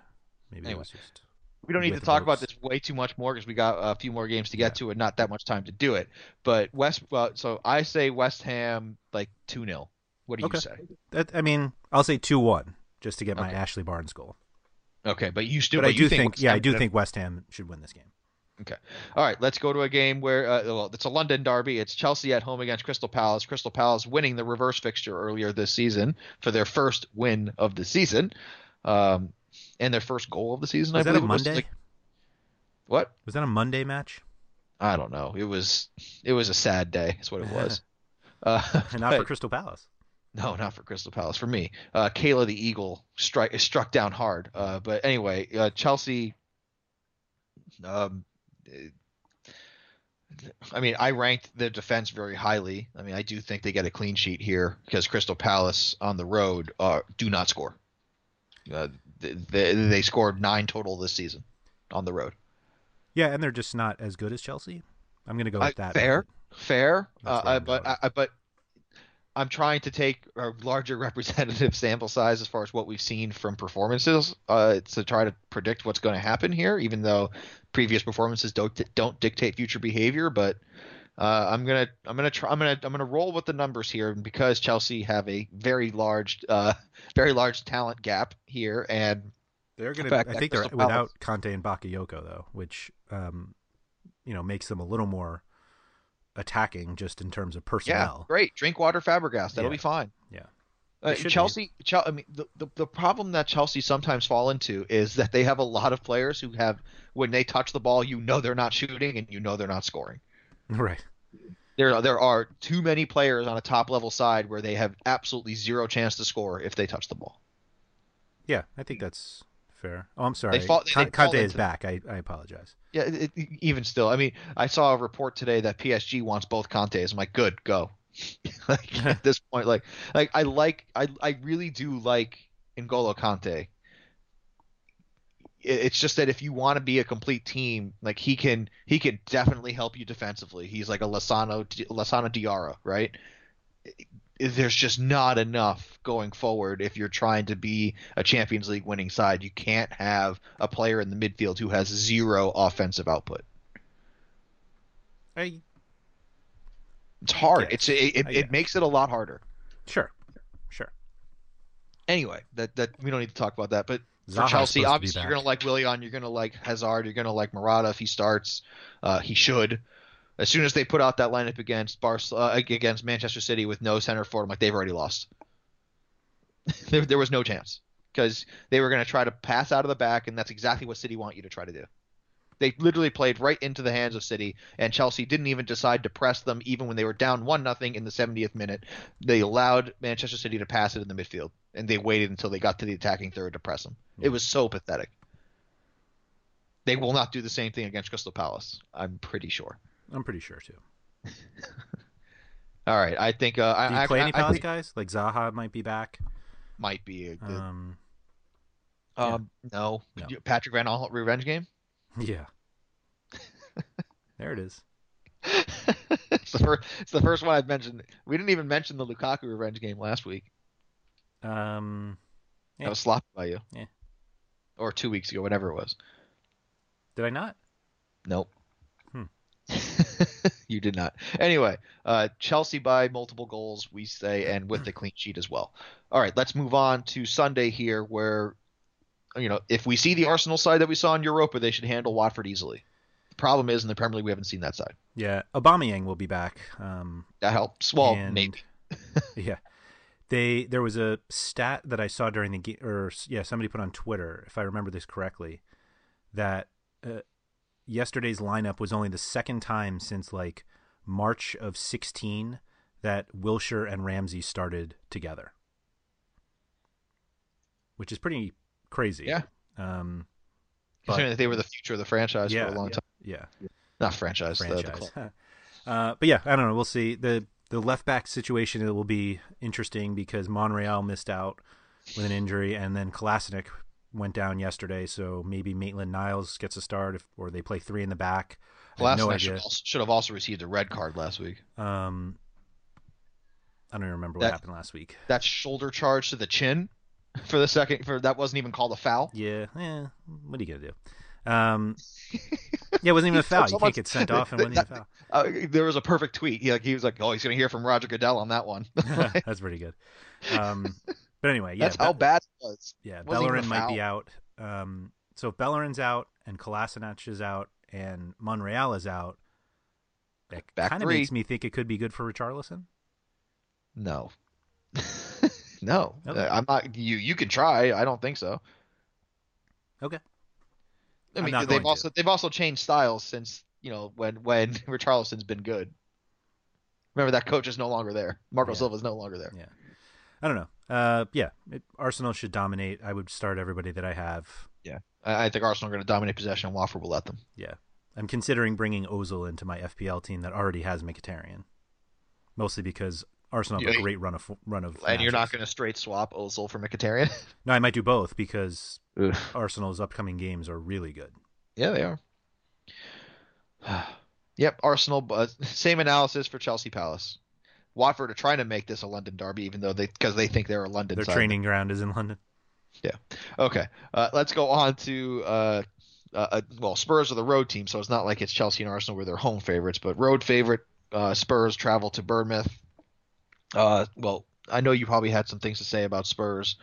Maybe anyway. it was just. We don't need to talk about this way too much more because we got a few more games to get yeah. to and not that much time to do it. But West, uh, so I say West Ham like two 0 What do okay. you say? That, I mean, I'll say two one just to get my Ashley Barnes goal. Okay, but you still. But, but I do think, think, yeah, I do think West Ham should win this game. Okay. All right, let's go to a game where uh, well, it's a London derby. It's Chelsea at home against Crystal Palace. Crystal Palace winning the reverse fixture earlier this season for their first win of the season, um, and their first goal of the season. Was I that believe a Monday? Like, what was that a Monday match? I don't know. It was it was a sad day. Is what it was. uh, not but, for Crystal Palace. No, not for Crystal Palace. For me, uh, Kayla the Eagle strike struck down hard. Uh, but anyway, uh, Chelsea. Um, I mean, I ranked the defense very highly. I mean, I do think they get a clean sheet here because Crystal Palace on the road uh, do not score. Uh, they, they scored nine total this season on the road. Yeah, and they're just not as good as Chelsea. I'm going to go with that. Fair, fair. Uh, but I, but I'm trying to take a larger representative sample size as far as what we've seen from performances uh, to try to predict what's going to happen here. Even though previous performances don't don't dictate future behavior, but uh, I'm gonna I'm gonna try I'm gonna I'm gonna roll with the numbers here because Chelsea have a very large uh, very large talent gap here, and they're gonna. fact, I think they're Crystal without Palace- Kanté and Bakayoko though, which um, you know makes them a little more attacking just in terms of personnel. yeah, personnel. great Drinkwater Fabregas that'll Yeah. be fine. Yeah. Uh, They be. Chelsea, Chel- I mean, the, the the problem that Chelsea sometimes fall into is that they have a lot of players who have, when they touch the ball, you know they're not shooting and you know they're not scoring. Right. There there are too many players on a top level side where they have absolutely zero chance to score if they touch the ball. Yeah, I think that's fair. Oh, I'm sorry. fall- they- Con- they fall Conte is into- back. I, I apologize. Yeah, it, it- even still, I mean, I saw a report today that PSG wants both Contes. I'm like, good, go. like at this point, like, like I like, I, I really do like N'Golo Kanté. It- It's just that if you want to be a complete team, like he can, he can definitely help you defensively. He's like a Lasano, Lasana Diarra, right? There's just not enough going forward if you're trying to be a Champions League winning side. You can't have a player in the midfield who has zero offensive output. I It's hard. It's it, it, it makes it a lot harder. sure, sure. Anyway, that that we don't need to talk about that. But Zaha's supposed Chelsea, to obviously you're gonna like Willian, you're gonna like Hazard, you're gonna like Morata if he starts. Uh, he should. As soon as they put out that lineup against Bar- uh, against Manchester City with no center forward, I'm like they've already lost. there, there was no chance because they were going to try to pass out of the back, and that's exactly what City want you to try to do. They literally played right into the hands of City, and Chelsea didn't even decide to press them, even when they were down one nothing in the 70th minute. They allowed Manchester City to pass it in the midfield, and they waited until they got to the attacking third to press them. It was so pathetic. They will not do the same thing against Crystal Palace. I'm pretty sure. I'm pretty sure too. All right, I think. Uh, Do you I, play I, any I Palace think guys? Like Zaha might be back. might be a good. Um, um, no. No. Patrick Van Aanholt revenge game. yeah. there it is. it's, the first, it's the first one I've mentioned. We didn't even mention the Lukaku revenge game last week. Um, Yeah. was slapped by you. Yeah. Or two weeks ago, whatever it was. did I not? Nope. Hmm. you did not. Anyway, uh, Chelsea by multiple goals, we say, and with the clean sheet as well. All right, let's move on to Sunday here, where, you know, if we see the Arsenal side that we saw in Europa, they should handle Watford easily. The problem is in the Premier League, we haven't seen that side. Yeah, Aubameyang will be back. Um, That helps. Well, and- maybe. yeah, they there was a stat that I saw during the game, or yeah, somebody put on Twitter, if I remember this correctly, that uh, yesterday's lineup was only the second time since like March of sixteen that Wilshere and Ramsey started together, which is pretty crazy. Yeah. Um, Considering but- that they were the future of the franchise yeah, for a long time. yeah. Not franchise, the- the franchise. uh, but yeah, I don't know. We'll see. the The left back situation it will be interesting because Monreal missed out with an injury, and then Kolasinac went down yesterday. So maybe Maitland Niles gets a start, if, or they play three in the back. I have no should, also, should have also received a red card last week. Um, I don't even remember what That- happened last week. That shoulder charge to the chin for the second for that wasn't even called a foul. Yeah, eh, what are you gonna do? Um, yeah, it wasn't even a foul. You can't get sent off and wasn't even a foul. Uh, there was a perfect tweet. He like he was like, "Oh, he's gonna hear from Roger Goodell on that one." That's pretty good. Um, but anyway, yeah, That's how Be- bad it was. Yeah, Wasn't Bellerin might be out. Um, so if Bellerin's out and Kolasinac is out and Monreal is out, that kind of makes me think it could be good for Richarlison. No, no, Okay. I'm not. You you can try. I don't think so. Okay. I mean, they've to. also they've also changed styles since you know when when Richarlison's been good. Remember that coach is no longer there. Marco Yeah. is no longer there. Yeah. I don't know. Uh, yeah, it, Arsenal should dominate. I would start everybody that I have. Yeah, I, I think Arsenal are going to dominate possession. and Watford will let them. Yeah, I'm considering bringing Ozil into my FPL team that already has Mkhitaryan, mostly because Arsenal have Yeah, a great run of run of. And you're not going to straight swap Ozil for Mkhitaryan. No, I might do both because Arsenal's upcoming games are really good. Yeah, they are. yep, Arsenal. Uh, same analysis for Chelsea Palace. Watford are trying to make this a London derby, even though they because they think they're a London. Their side. training ground is in London. Yeah. Okay. Uh, let's go on to uh, uh, uh, well, Spurs are the road team, so it's not like it's Chelsea and Arsenal where they're home favorites, but road favorite uh, Spurs travel to Bournemouth. Uh, well, I know you probably had some things to say about Spurs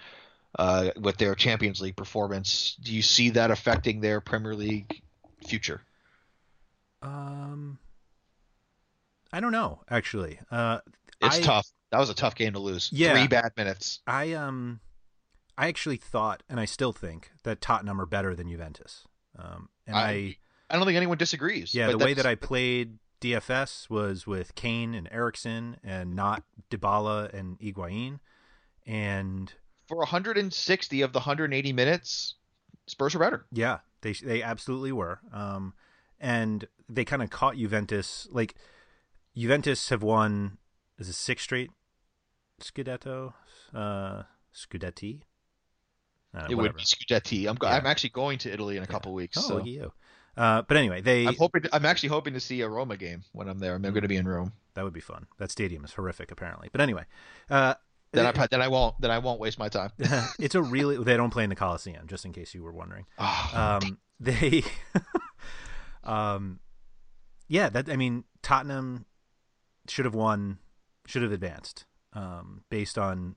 uh, with their Champions League performance. Do you see that affecting their Premier League future? Um, I don't know actually. Uh, It's I, tough. That was a tough game to lose. Yeah. Three bad minutes. I um, I actually thought, and I still think that Tottenham are better than Juventus. Um, and I, I- I don't think anyone disagrees. yeah, but the way that I played DFS was with Kane and Eriksen, and not Dybala and Higuain, and for 160 of the 180 minutes, Spurs are better. Yeah, they they absolutely were. Um, and they kind of caught Juventus. Like Juventus have won is it six straight Scudetto, uh, Scudetti. Uh, it would be Scudetti. I'm go- Yeah. I'm actually going to Italy in a couple weeks. Oh, so. look at you. Uh, but anyway, they I'm hoping. I'm actually hoping to see a Roma game when I'm there. I'm going to be in Rome. that would be fun. That stadium is horrific, apparently. But anyway, uh, Then I then I won't then I won't waste my time. it's a really they don't play in the Coliseum, just in case you were wondering. Ah, um, they, um, yeah, that I mean Tottenham should have won, should have advanced, um, based on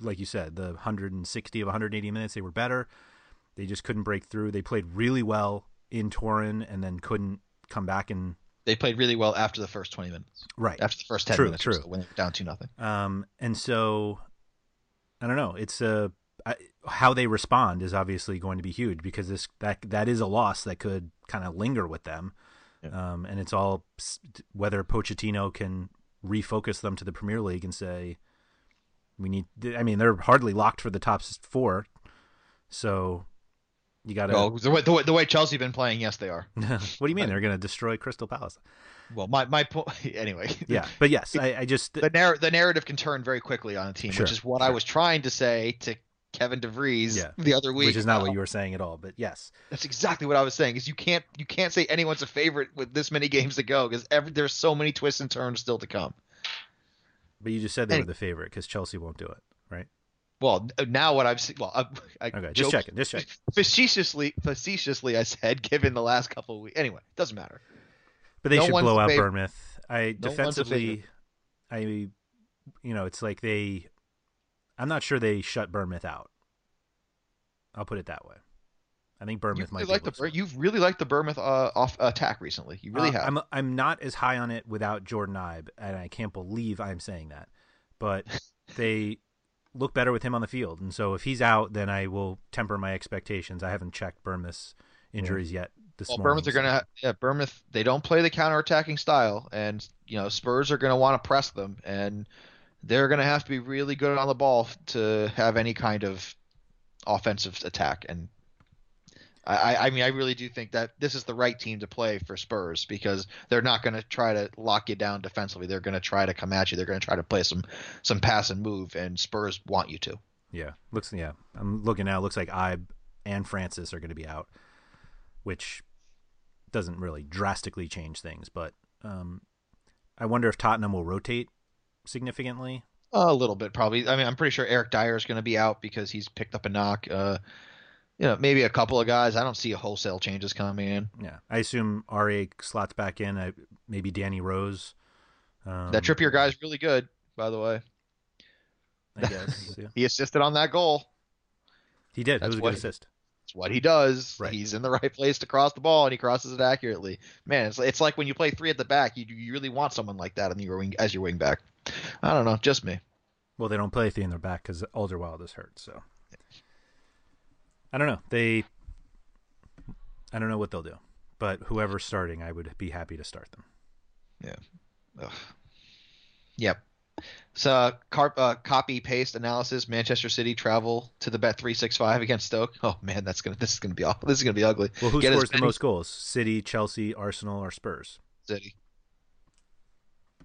like you said, the 160 of 180 minutes they were better. They just couldn't break through. They played really well in Turin and then couldn't come back and they played really well after the first 20 minutes. right After the first 10 True, minutes, true. when they were down two nothing. Um, and so I don't know. It's a I, how they respond is obviously going to be huge because this that that is a loss that could kind of linger with them. Um, and it's all whether Pochettino can refocus them to the Premier League and say we need. I mean, they're hardly locked for the top s- four, so you got to. Well, the way, the way the way Chelsea been playing, yes, they are. what do you mean they're going to destroy Crystal Palace? Well, my my point anyway. Yeah, but yes, I, I just the narr- the narrative can turn very quickly on a team, Sure, which is what I was trying to say to Kevin DeVries yeah the other week. which is not what Uh, you were saying at all. But yes, That's exactly what I was saying. Is you can't you can't say anyone's a favorite with this many games to go because there's so many twists and turns still to come. but you just said they Any- were the favorite because Chelsea won't do it, right? Well, now what I've seen, well, I, I Okay, just checking, just checking. Facetiously, facetiously, I said, given the last couple of weeks. Anyway, it doesn't matter. But they No should blow out fav- Bournemouth. I No defensively, I, you know, it's like they. I'm not sure they shut Bournemouth out. I'll put it that way. I think You Bournemouth might really be like the Bur- you've really liked the Bournemouth uh, off attack recently. You really Uh, have. I'm I'm not as high on it without Jordan Ibe, and I can't believe I'm saying that. But they look better with him on the field, and so if he's out, then I will temper my expectations. I haven't checked Bournemouth's injuries yet this well, morning. Bournemouth are so- gonna yeah Bournemouth they don't play the counter-attacking style, and you know Spurs are gonna want to press them, and they're gonna have to be really good on the ball to have any kind of offensive attack. And I, I- I mean I really do think that this is the right team to play for Spurs because they're not gonna try to lock you down defensively. They're gonna try to come at you. They're gonna try to play some some pass and move, and Spurs want you to. Yeah, looks yeah. I'm looking now. It looks like Ibe and Francis are going to be out, which doesn't really drastically change things. But um, I wonder if Tottenham will rotate significantly. A little bit, probably. I mean, I'm pretty sure Eric Dier is going to be out because he's picked up a knock. Uh, you know, maybe a couple of guys. I don't see a wholesale changes coming in. Yeah, I assume Ra slots back in. I, maybe Danny Rose. Um, that Trippier guy's really good, by the way. I guess yeah. He assisted on that goal. he did. That's it was a good he- assist. It's what he does. Right. He's in the right place to cross the ball, and he crosses it accurately. Man, it's it's like when you play three at the back. You you really want someone like that in your wing as your wing back. I don't know, just me. Well, they don't play three in their back because Alderweireld is hurt. So I don't know. They, I don't know what they'll do, but whoever's starting, I would be happy to start them. Yeah. Ugh. Yep. So, car, uh, copy paste analysis. Manchester City travel to the bet three six five against Stoke. Oh man, that's gonna this is gonna be awful. This is gonna be ugly. Well, who Get scores the most goals? City, Chelsea, Arsenal, or Spurs? City.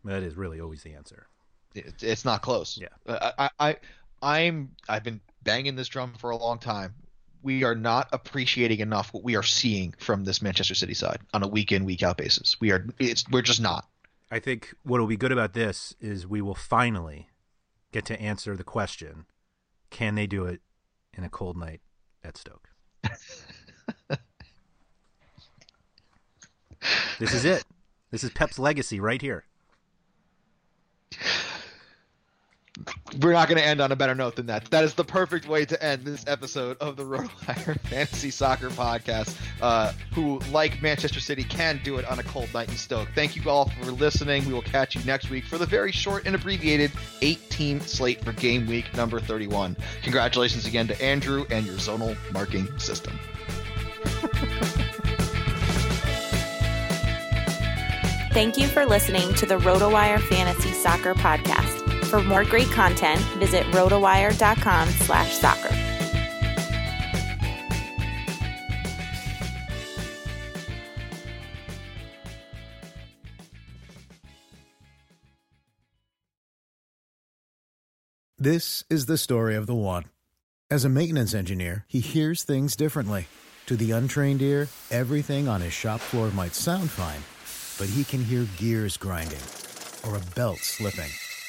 That is really always the answer. It, it's not close. Yeah. Uh, I, I I'm I've been banging this drum for a long time. We are not appreciating enough what we are seeing from this Manchester City side on a week in week out basis. We are it's we're just not. I think what will be good about this is we will finally get to answer the question: Can they do it in a cold night at Stoke? this is it. This is Pep's legacy right here. We're not going to end on a better note than that. That is the perfect way to end this episode of the RotoWire Fantasy Soccer Podcast. Uh, who, like Manchester City, can do it on a cold night in Stoke. Thank you all for listening. We will catch you next week for the very short and abbreviated 18 slate for game week number 31. Congratulations again to Andrew and your zonal marking system. Thank you for listening to the RotoWire Fantasy Soccer Podcast. For more great content, visit rotowire.com slash soccer. This is the story of the one. As a maintenance engineer, he hears things differently. To the untrained ear, everything on his shop floor might sound fine, but he can hear gears grinding or a belt slipping.